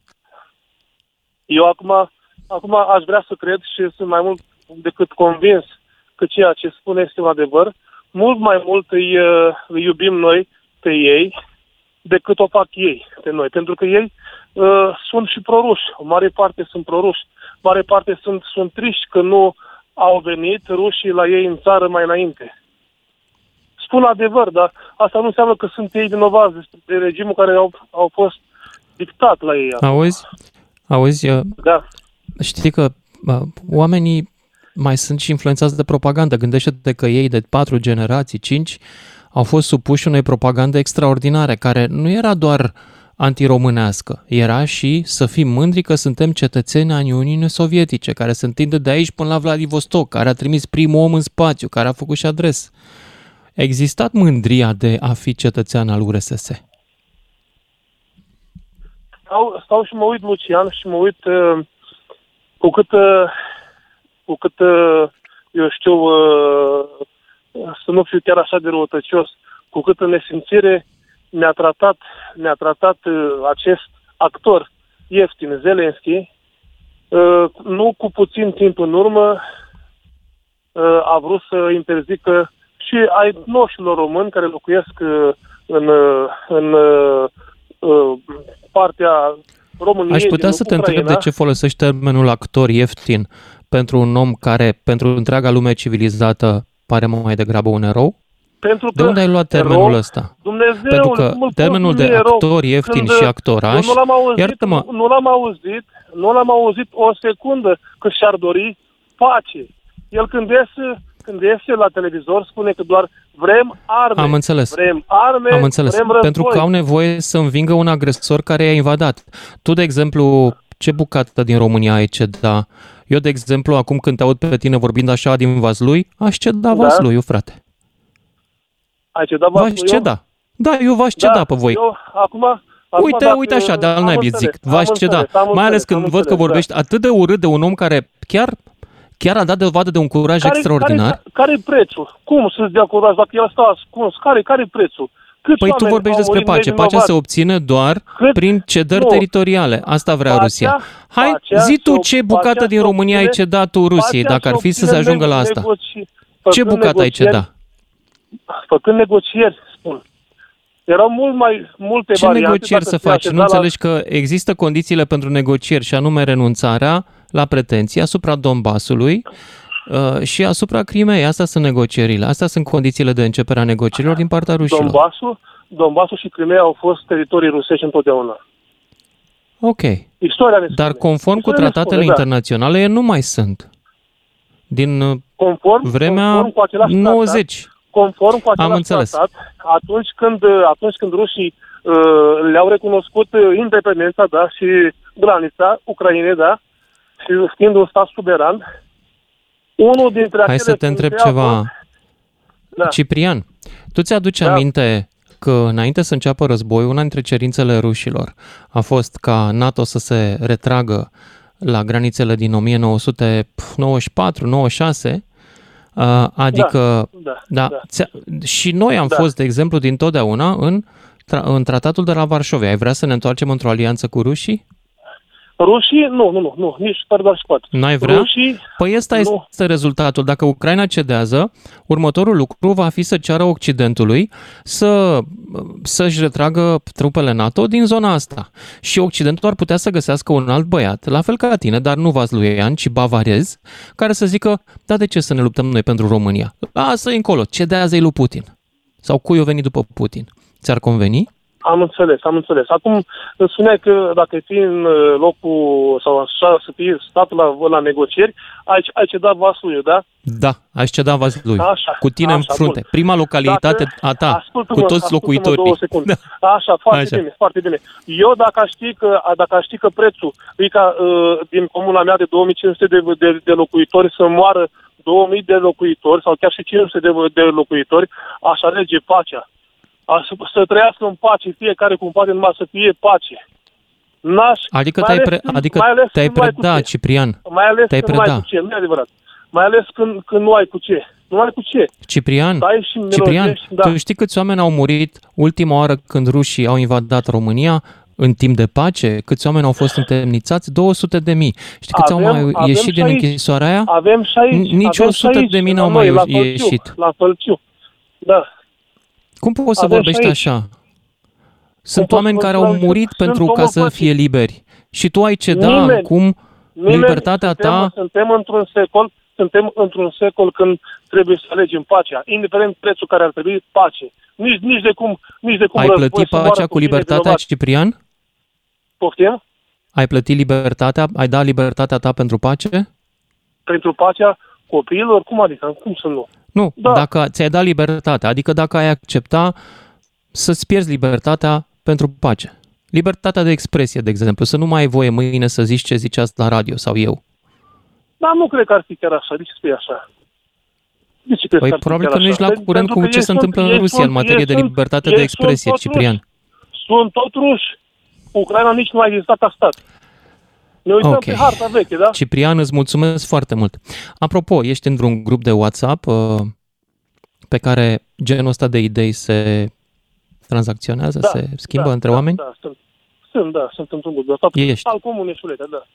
Eu acum, acum aș vrea să cred și sunt mai mult decât convins că ceea ce spune este un adevăr. Mult mai mult îi, îi iubim noi pe ei decât o fac ei pe noi. Pentru că ei uh, sunt și proruși. O mare parte sunt proruși. Mare parte sunt, sunt triști că nu au venit rușii la ei în țară mai înainte. Spun adevăr, dar asta nu înseamnă că sunt ei vinovați de regimul care au, au fost dictat la ei. Auzi? Auzi? Uh, da. Știi că uh, oamenii mai sunt și influențați de propagandă. Gândește-te că ei de patru generații, cinci, au fost supuși unei propagande extraordinare, care nu era doar antiromânească, era și să fim mândri că suntem cetățeni ai Uniunii Sovietice, care se întinde de aici până la Vladivostok, care a trimis primul om în spațiu, care a făcut și adres. A existat mândria de a fi cetățean al URSS? Stau, stau și mă uit, Lucian, și mă uit uh, cu cât, uh, cu cât uh, eu știu, uh, să nu fiu chiar așa de răutăcios, cu cât în nesimțire mi-a tratat, mi-a tratat uh, acest actor ieftin, Zelenski, uh, nu cu puțin timp în urmă uh, a vrut să interzică și ai noșilor români care locuiesc uh, în, uh, în uh, uh, partea României. Aș putea din să te întreb Ucraina. de ce folosești termenul actor ieftin pentru un om care, pentru întreaga lume civilizată, pare mai degrabă un erou? Pentru De unde ai luat termenul erou, ăsta? Dumnezeu, Pentru că mă pot termenul de numi erou. actor ieftin Când, și actoraș, eu nu l-am auzit, iartă-mă, nu l-am auzit, nu l-am auzit o secundă că și-ar dori pace. El când iese, când iese la televizor spune că doar vrem arme. Am înțeles. Vrem arme, Am înțeles. vrem război. Pentru că au nevoie să învingă un agresor care i-a invadat. Tu, de exemplu, ce bucată din România ai ceda? Eu, de exemplu, acum când te aud pe tine vorbind așa din Vaslui, aș ceda Da. Vasluiu, frate. Ai cedat V-aș Vaslui, eu? ceda. Da, eu v-aș Da, ceda pe voi. Eu, acum, acum Uite, dacă- uite așa, de-al am naibii înțeles, zic, am v-aș ceda. înțeles, am Mai ales înțeles, când am văd că înțeles, vorbești atât de urât de un om care chiar, chiar a dat dovadă de un curaj Care- extraordinar. Care, care e prețul? Cum să-ți dea curaj dacă el stă ascuns? Care, care e prețul? Câți Păi tu oameni vorbești au despre murit pace. Pacea nevinovați? se obține doar prin cedări Nu. teritoriale. Asta vrea Pacea- Rusia. Hai, pacea zi tu se- ce bucată pacea din se România ai obține- cedat tu Rusiei, pacea dacă ar fi să se obține ajungă la nego- asta. negoci- Ce făcând bucată ai negocieri- ceda? Făcând negocieri, spun. Erau mult mai multe Ce variante. negocieri dacă să se faci? Nu așeza la- înțelegi că există condițiile pentru negocieri și anume renunțarea la pretenții asupra Donbasului uh, și asupra Crimei. Astea sunt negocierile. Astea sunt condițiile de începere a negocierilor din partea rușilor. Donbasul, Donbasul și Crimea au fost teritorii rusești întotdeauna. Ok. Istoria ne Dar conform cu Istoria ne tratatele spune, da. internaționale, ele nu mai sunt. Din uh, Conform, vremea conform cu același 90. Tratat, conform cu același Am înțeles. tratat, atunci când, atunci când rușii uh, le-au recunoscut uh, independența, da, și granița Ucrainei, da, și fiind un stat suveran, unul dintre Hai acele să te întreb puncte a ceva. fost- Da. Ciprian, tu ți-aduci Da. aminte că înainte să înceapă războiul, una dintre cerințele rușilor a fost ca NATO să se retragă la granițele din 1994-96, adică da, da, da. ți-a- și noi am Da. fost, de exemplu, din totdeauna în, tra- în tratatul de la Varșovia. Ai vrea să ne întoarcem într-o alianță cu rușii? Rușii, nu, nu, nu, nu, nici fără doar și poate. N-ai vrea? Rușii, Păi ăsta nu. este rezultatul. Dacă Ucraina cedează, următorul lucru va fi să ceară Occidentului să, să-și retragă trupele NATO din zona asta. Și Occidentul ar putea să găsească un alt băiat, la fel ca tine, dar nu vasluian, ci bavarez, care să zică, da, de ce să ne luptăm noi pentru România? Lasă-i încolo, cedează-i lui Putin. Sau cui o veni după Putin? Ți-ar conveni? Am înțeles, am înțeles. Acum îmi spuneai că dacă ai fi în uh, locul sau așa să fie statul la, la negocieri, ai, ai cedat vasul, da? Da, aș ceda Vaslui. Așa, cu tine în așa, frunte. bun. Prima localitate Dacă- a ta, ascultă-mă, cu toți ascultă-mă locuitorii. două secunde. Așa, foarte Așa. bine, foarte bine. Eu dacă aș ști că, dacă aș ști că prețul e ca uh, din comuna mea de 2500 de, de, de locuitori să moară 2000 de locuitori sau chiar și 500 de, de locuitori, aș alege pacea. Aș, să trăiască în pace, fiecare cum poate numai să fie pace. N-aș, Adică mai te-ai, ales pre, când- adică mai ales te-ai când nu ai cu predat, ce. Ciprian. Mai ales te-ai când nu ai preda. cu ce, nu e adevărat. Mai ales când, când nu ai cu ce. Nu ai cu ce. Ciprian, Stai și Ciprian, mirogești, da. tu știi câți oameni au murit ultima oară când rușii au invadat România în timp de pace? Câți oameni au fost întemnițați? 200 de mii. Știi câți Avem- au mai avem ieșit și din aici. închisoarea aia? Avem și aici. Nici avem și 100 aici, de mii la n-au noi, mai la Fălciu, ieșit. La Fălciu. Da. Cum poți să Avem și vorbești aici. așa? Sunt pot oameni să care vă au spun? murit Sunt pentru ca omul să păcii. fie liberi. Și tu ai ceda Nimeni- acum Nimeni- libertatea suntem, ta Suntem într-un secol, suntem într-un secol când trebuie să alegem pacea, indiferent prețul care ar trebui, pace. Nici, nici de cum, nici de cum Ai război plătit să moară pacea cu cine libertatea, vinovat. Ciprian? Poftim? Ai plătit libertatea? Ai dat libertatea ta pentru pace? Pentru pacea copiilor, cum adică? Cum să nu? Nu, Da. dacă ți-ai dat libertatea, adică dacă ai accepta să-ți pierzi libertatea pentru pace. Libertatea de expresie, de exemplu, să nu mai ai voie mâine să zici ce ziceați la radio sau eu. Dar nu cred că ar fi chiar așa. De ce spui așa? De ce crezi Păi că ar fi probabil chiar că nu ești așa? la Pen- curent pentru cu că ce ei se întâmplă în ei Rusia în sunt- materie ei de sunt- libertate ei de sunt expresie, tot Ciprian. ruși. Sunt tot ruși. Ucraina nici nu a existat ca stat. Ne uităm Ok. pe harta veche, da? Ciprian, îți mulțumesc foarte mult. Apropo, ești într-un grup de WhatsApp uh, pe care genul ăsta de idei se tranzacționează, se schimbă da, între da, oameni? Da, sunt, sunt, da, sunt într-un grup de WhatsApp. Ești. Al comuneșulete, da.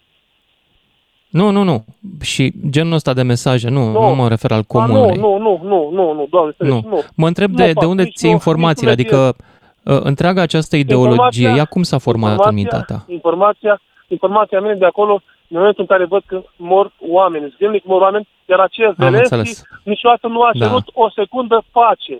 Nu, nu, nu. Și genul ăsta de mesaje, nu, nu, Nu. mă refer al A, comunei. nu, nu, nu, nu, nu, nu, doamne, Nu. nu. Mă întreb Nu de, de fac, unde nici ții nu- informațiile, nici nu le adică uh, întreaga această ideologie, Informația- ea cum s-a format în informația- mintea ta? Informația, informația mea de acolo, în momentul în care văd că mor oameni, zilnic mor oameni, iar aceea Am Zelenski înțeles. niciodată nu a Da. cerut o secundă pace.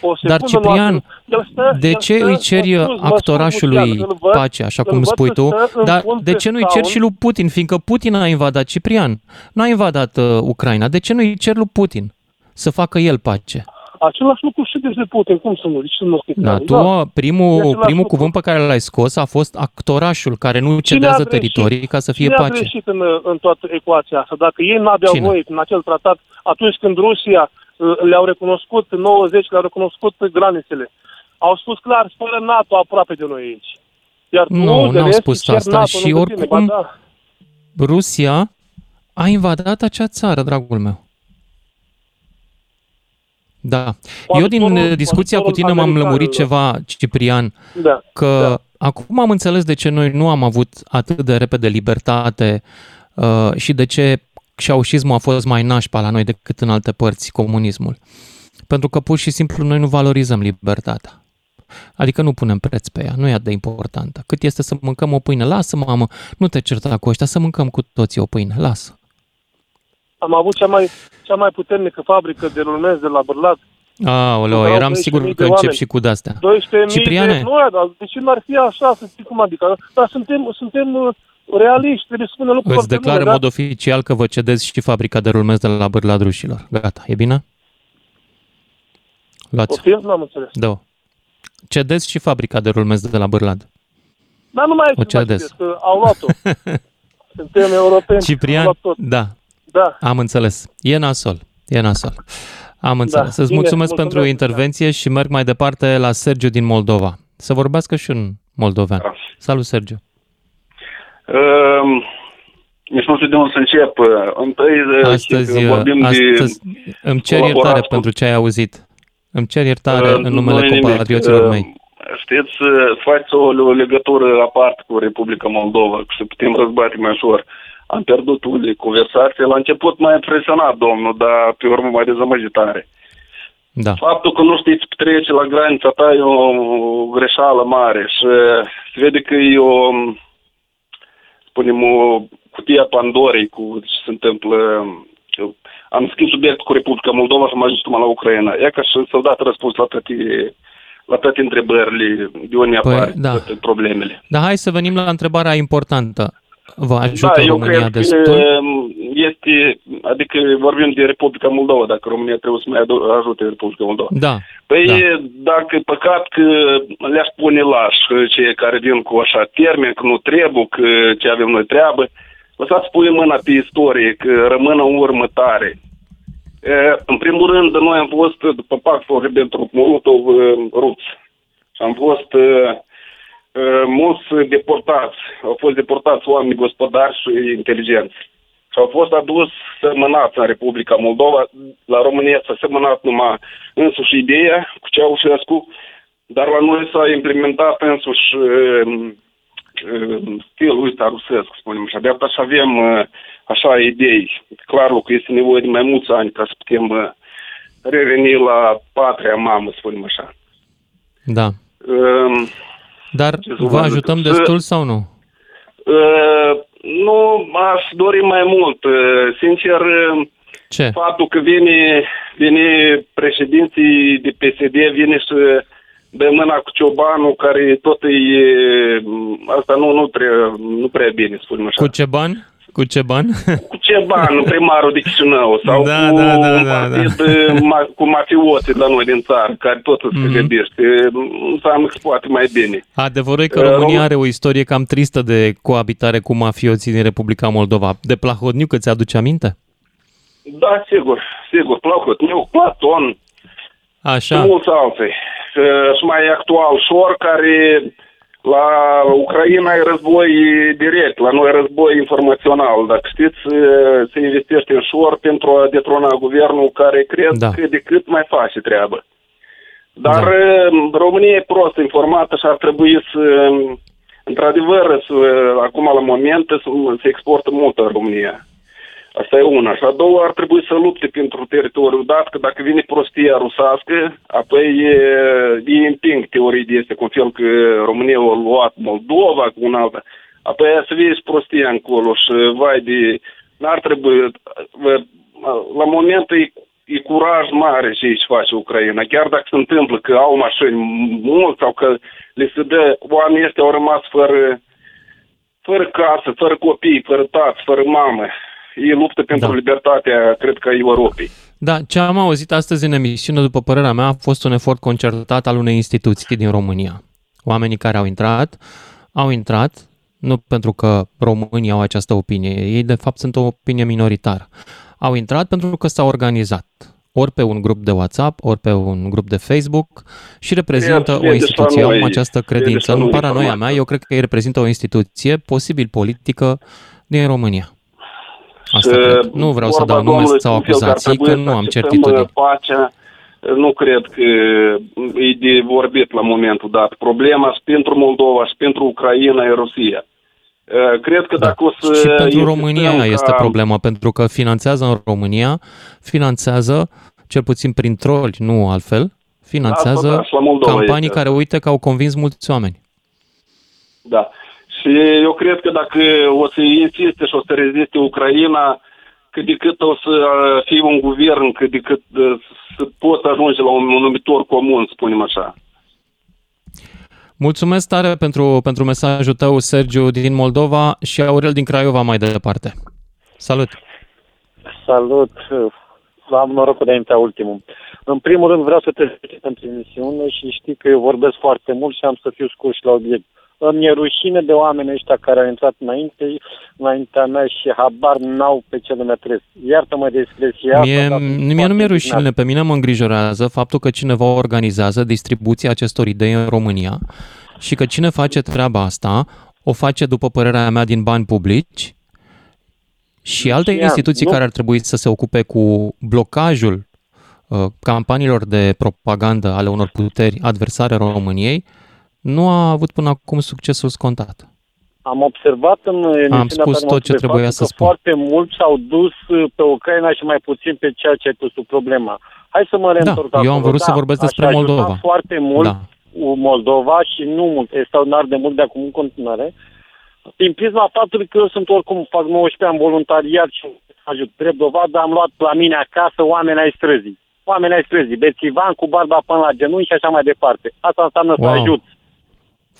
O Dar, secundă nu a Ciprian, cerut. El stă- De el ce stă- îi ceri mă scuz, mă scuz, actorașului Lucian, îl văd- pace, așa îl cum văd spui că tu? stă în Dar fund de pe ce nu-i ceri scaun. și lui Putin? Fiindcă Putin a invadat Ciprian. Nu a invadat uh, Ucraina. De ce nu-i ceri lui Putin să facă el pace? Același lucru și despre Putin, cum să nu? De ce să nu Da, tu, Da. primul, E același primul lucru. cuvânt pe care l-ai scos a fost actorașul care nu Cine a cedează greșit? teritorii ca să fie Cine a pace. greșit în, în toată ecuația asta? Dacă ei n-aveau Cine? voie în acel tratat, atunci când Rusia uh, le-au recunoscut, în 90 le-au recunoscut granițele, au spus clar, fără NATO aproape de noi aici. Iar tu, Nu, n-au Zelenski, spus ceri asta NATO și lângă tine. oricum- Ba da. Rusia a invadat acea țară, dragul meu. Da. Eu din ajutorul- uh, discuția cu ajutorul tine m-am americanilor. lămurit ceva, Ciprian, Da, că da. acum am înțeles de ce noi nu am avut atât de repede libertate uh, și de ce ceaușismul a fost mai nașpa la noi decât în alte părți, comunismul. Pentru că pur și simplu noi nu valorizăm libertatea. Adică nu punem preț pe ea, nu e atât de importantă. Cât este să mâncăm o pâine? Lasă, mamă, nu te certa cu ăștia, să mâncăm cu toții o pâine, lasă. Am avut cea mai, cea mai puternică fabrică de rulmenți de la Bărlat. Aoleo, Erau eram 12.000 sigur de că încep oameni. și cu de-astea. 12.000 Cipriane, de... Nu, dar de ce n-ar fi așa, să știi cum adică? Dar suntem, suntem uh, realiști, trebuie să spunem lucrurile îți declar în da? mod oficial că vă cedezi și fabrica de rulmenți de la Bârlad rușilor. Gata, e bine? Luați. Poftim? Nu am înțeles. Da. Cedezi și fabrica de rulmenți de la Bârlad. Dar nu mai O e ce mai cedez. știți, că au luat-o. Suntem europeni. au Ciprian, luat tot. da, Da. am înțeles. E nasol, e nasol. Am înțeles. Îți bine, mulțumesc mulțumesc, pentru intervenție și merg mai departe la Sergiu din Moldova. Să vorbească și un moldovean. Salut, Sergiu. Uh, nici nu știu de unde să încep. Uh, Întâi, uh, Astăzi, că vorbim astăzi de îmi cer colaborat iertare cu- pentru ce ai auzit. Îmi cer iertare Uh, în nu e numele nimic. compatrioților Uh, mei. Știți, uh, faceți o, o legătură aparte cu Republica Moldova, că să putem răzbate mai ușor. Am pierdut unele conversații. La început m-a impresionat domnul, dar pe urmă mai dezamăgit tare. Da. Faptul că nu știți trece la granița ta e o greșeală mare și se vede că e o, spunem, o cutie a Pandorei cu ce se întâmplă. Am schimbat subiectul cu Republica Moldova și am ajuns numai la Ucraina. E ca și s-au dat răspuns la toate, la toate întrebările de unde Păi, apar da. toate problemele. Dar hai să venim la întrebarea importantă. Vă ajută da, eu România cred destul? că este, adică vorbim de Republica Moldova, dacă România trebuie să mai adu- ajute Republica Moldova. Da. Păi, da. dacă e păcat că le-aș pune laș cei care vin cu așa termen, că nu trebuie, că ce avem noi treabă, lăsați pune mâna pe istorie, că rămână în urmă tare. E, în primul rând, noi am fost, după pactul Ribbentrop-Molotov, ruți. Și am fost uh, uh, mulți deportați. Au fost deportați oameni gospodari și inteligenți. Și au fost adus semănați în Republica Moldova. La România s-a semănat numai însuși ideea cu Ceaușescu, dar la noi s-a implementat însuși uh, uh, stilul ăsta rusesc, să spunem așa. De așa avem uh, așa idei. Clar că este nevoie de mai mulți ani ca să putem uh, reveni la patria mamă, să spunem așa. Da. Uh, Dar ce să vă vă ajutăm zic? destul sau nu? Uh, nu aș dori mai mult. Uh, Sincer, uh, Ce? faptul că vine, vine președinții de PSD, vine să dă mâna cu ciobanul care tot e... Asta nu, nu, prea, nu prea bine, spunem așa. Cu ce bani? Cu ce bani? Cu ce bani, primarul de Chișinău sau Da, cu da, da, un da, partid uh, ma, cu mafioții la noi din țară, care tot se Mhm. gândește. Înseamnă că se poate mai bine. Adevărul e că Uh, România Rom- are o istorie cam tristă de coabitare cu mafioții din Republica Moldova. De Plahodniu, că ți-aduce aminte? Da, sigur, sigur, plăcut. Eu, Platon, Așa. și mulți alții. Și- Și mai actual, Șor, care la Ucraina e război direct, la noi e război informațional. Dacă știți, se investește în Șor pentru a detrona guvernul care cred Da. că de cât mai face treabă. Dar da. România e prost informată și ar trebui să, într-adevăr, să, acum la moment, să se exportă mult în România. Asta e una. Și a doua ar trebui să lupte pentru teritoriul dat, că dacă vine prostia rusească, apoi e, ei împing teorii de este, cum fel că România a luat Moldova cu un alta. Apoi aia să vezi prostia încolo și vai de... N-ar trebui... vă- La moment e, e curaj mare ce își face Ucraina. Chiar dacă se întâmplă că au mașini mult sau că le se dă... Oamenii ăștia au rămas fără fără casă, fără copii, fără tați, fără mamă. Ei luptă pentru da. libertatea, cred că, a Europei. Da, ce am auzit astăzi în emisiune, după părerea mea, a fost un efort concertat al unei instituții din România. Oamenii care au intrat, au intrat nu pentru că românii au această opinie, ei de fapt sunt o opinie minoritară. Au intrat pentru că s-au organizat, ori pe un grup de WhatsApp, ori pe un grup de Facebook și reprezintă E- e o instituție, deja au noi- această e credință. deja În noi paranoia mea, informație. eu cred că ei reprezintă o instituție, posibil politică, din România. Asta Și cred. Nu vreau să vorba dau nume Domnului sau cum fel că ar acuzații, că trebui nu să am acceptăm, certitudini. uh, Pacea, nu cred că e de vorbit la momentul dat. Problema și pentru Moldova și pentru Ucraina e Rusia. Uh, Cred că dacă o să Și pentru insistăm România ca- este problema, pentru că finanțează în România, finanțează, cel puțin prin troli, nu altfel, finanțează Asta da, și la Moldova campanii este. care, uite, că au convins mulți oameni. Da. Și eu cred că dacă o să insiste și o să reziste Ucraina, cât de cât o să uh, fie un guvern, cât de cât uh, să pot ajunge la un numitor comun, spunem așa. Mulțumesc tare pentru, pentru mesajul tău, Sergiu, din Moldova și Aurel din Craiova mai departe. Salut! Salut! Am norocul de a intra ultimul. În primul rând vreau să te felicit pentru emisiune și știi că eu vorbesc foarte mult și am să fiu scurs și la obiect. Îmi e rușine de oameni ăștia care au intrat înainte, înaintea mea și habar n-au pe ce lume trăiesc. Iartă-mă de expresia Mie, asta, dar sunt mie nu foarte mi-e rușine, indignat. pe mine mă îngrijorează faptul că cineva organizează distribuția acestor idei în România și că cine face treaba asta o face, după părerea mea, din bani publici și alte Lucian, instituții nu- care ar trebui să se ocupe cu blocajul uh, campaniilor de propagandă ale unor puteri adversare României nu a avut până acum succesul scontat. Am observat în emisiunea spus ta în tot ce momentul de trebuia față să că spun. foarte mulți s-au dus uh, pe Ucraina și mai puțin pe ceea ce ai pus sub problema. Hai să mă reîntorc Da, eu am acolo. vrut să vorbesc despre aș ajuta Moldova. foarte mult Da. Moldova și nu mult, extraordinar de mult de acum în continuare. Prin prisma faptului că eu sunt oricum, fac 19 ani voluntariat și ajut. Drept dovadă am luat la mine acasă oameni ai străzii. Oameni ai străzii, bețivan cu barba până la genunchi și așa mai departe. Asta înseamnă să Wow. ajut.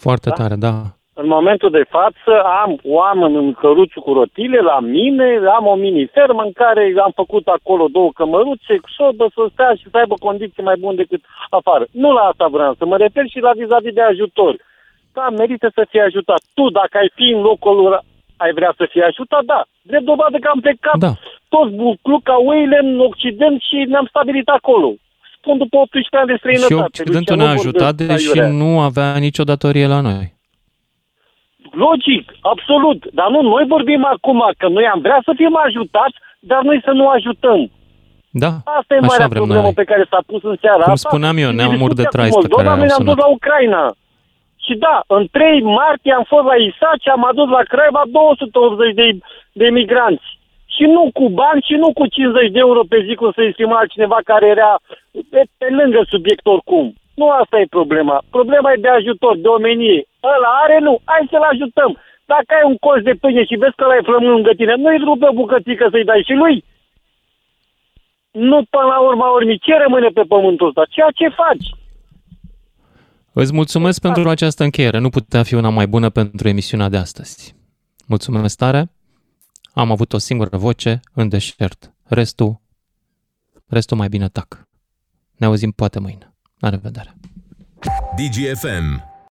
Foarte Da? tare, da. În momentul de față am oameni în căruțul cu rotile la mine, am o mini-fermă în care am făcut acolo două cămăruțe, sobă să stea și să aibă condiții mai bune decât afară. Nu la asta vreau să mă refer și la vis-a-vis de ajutor. Da, merită să fii ajutat. Tu, dacă ai fi în locul lor, ai vrea să fii ajutat? Da. Drept dovadă că am plecat da. toți bucluc ca oile în Occident și ne-am stabilit acolo. Spun după 18 ani de străinătate. Și Occidentul Lucian, ne-a nu ajutat, vorbesc deși aiurea. nu avea nicio datorie la noi. Logic, absolut. Dar nu, noi vorbim acum că noi am vrea să fim ajutați, dar noi să nu ajutăm. Da, Asta e așa marea vrem problemă noi. pe care s-a pus în seara Cum asta. spuneam eu, Și neamuri de discuția cu trai pe Moldova, care noi au ne-am dus sunat. la Ucraina. Și da, în 3 martie am fost la ISA și am adus la Craiova 280 de, de migranți. Și nu cu bani și nu cu 50 de euro pe zi, cum să exprima altcineva care era pe, pe lângă subiect oricum. Nu asta e problema. Problema e de ajutor, de omenie. Ăla are, nu. Hai să-l ajutăm. Dacă ai un colț de pâine și vezi că ăla e flămân lângă tine, nu-i rupe o bucățică să-i dai și lui. Nu până la urma urmii. Ce rămâne pe pământul ăsta? Ceea ce faci. Îți mulțumesc pentru această încheiere. Nu putea fi una mai bună pentru emisiunea de astăzi. Mulțumesc tare. Am avut o singură voce în deșert. Restul, restul mai bine tac. Ne auzim poate mâine. La revedere. DGFM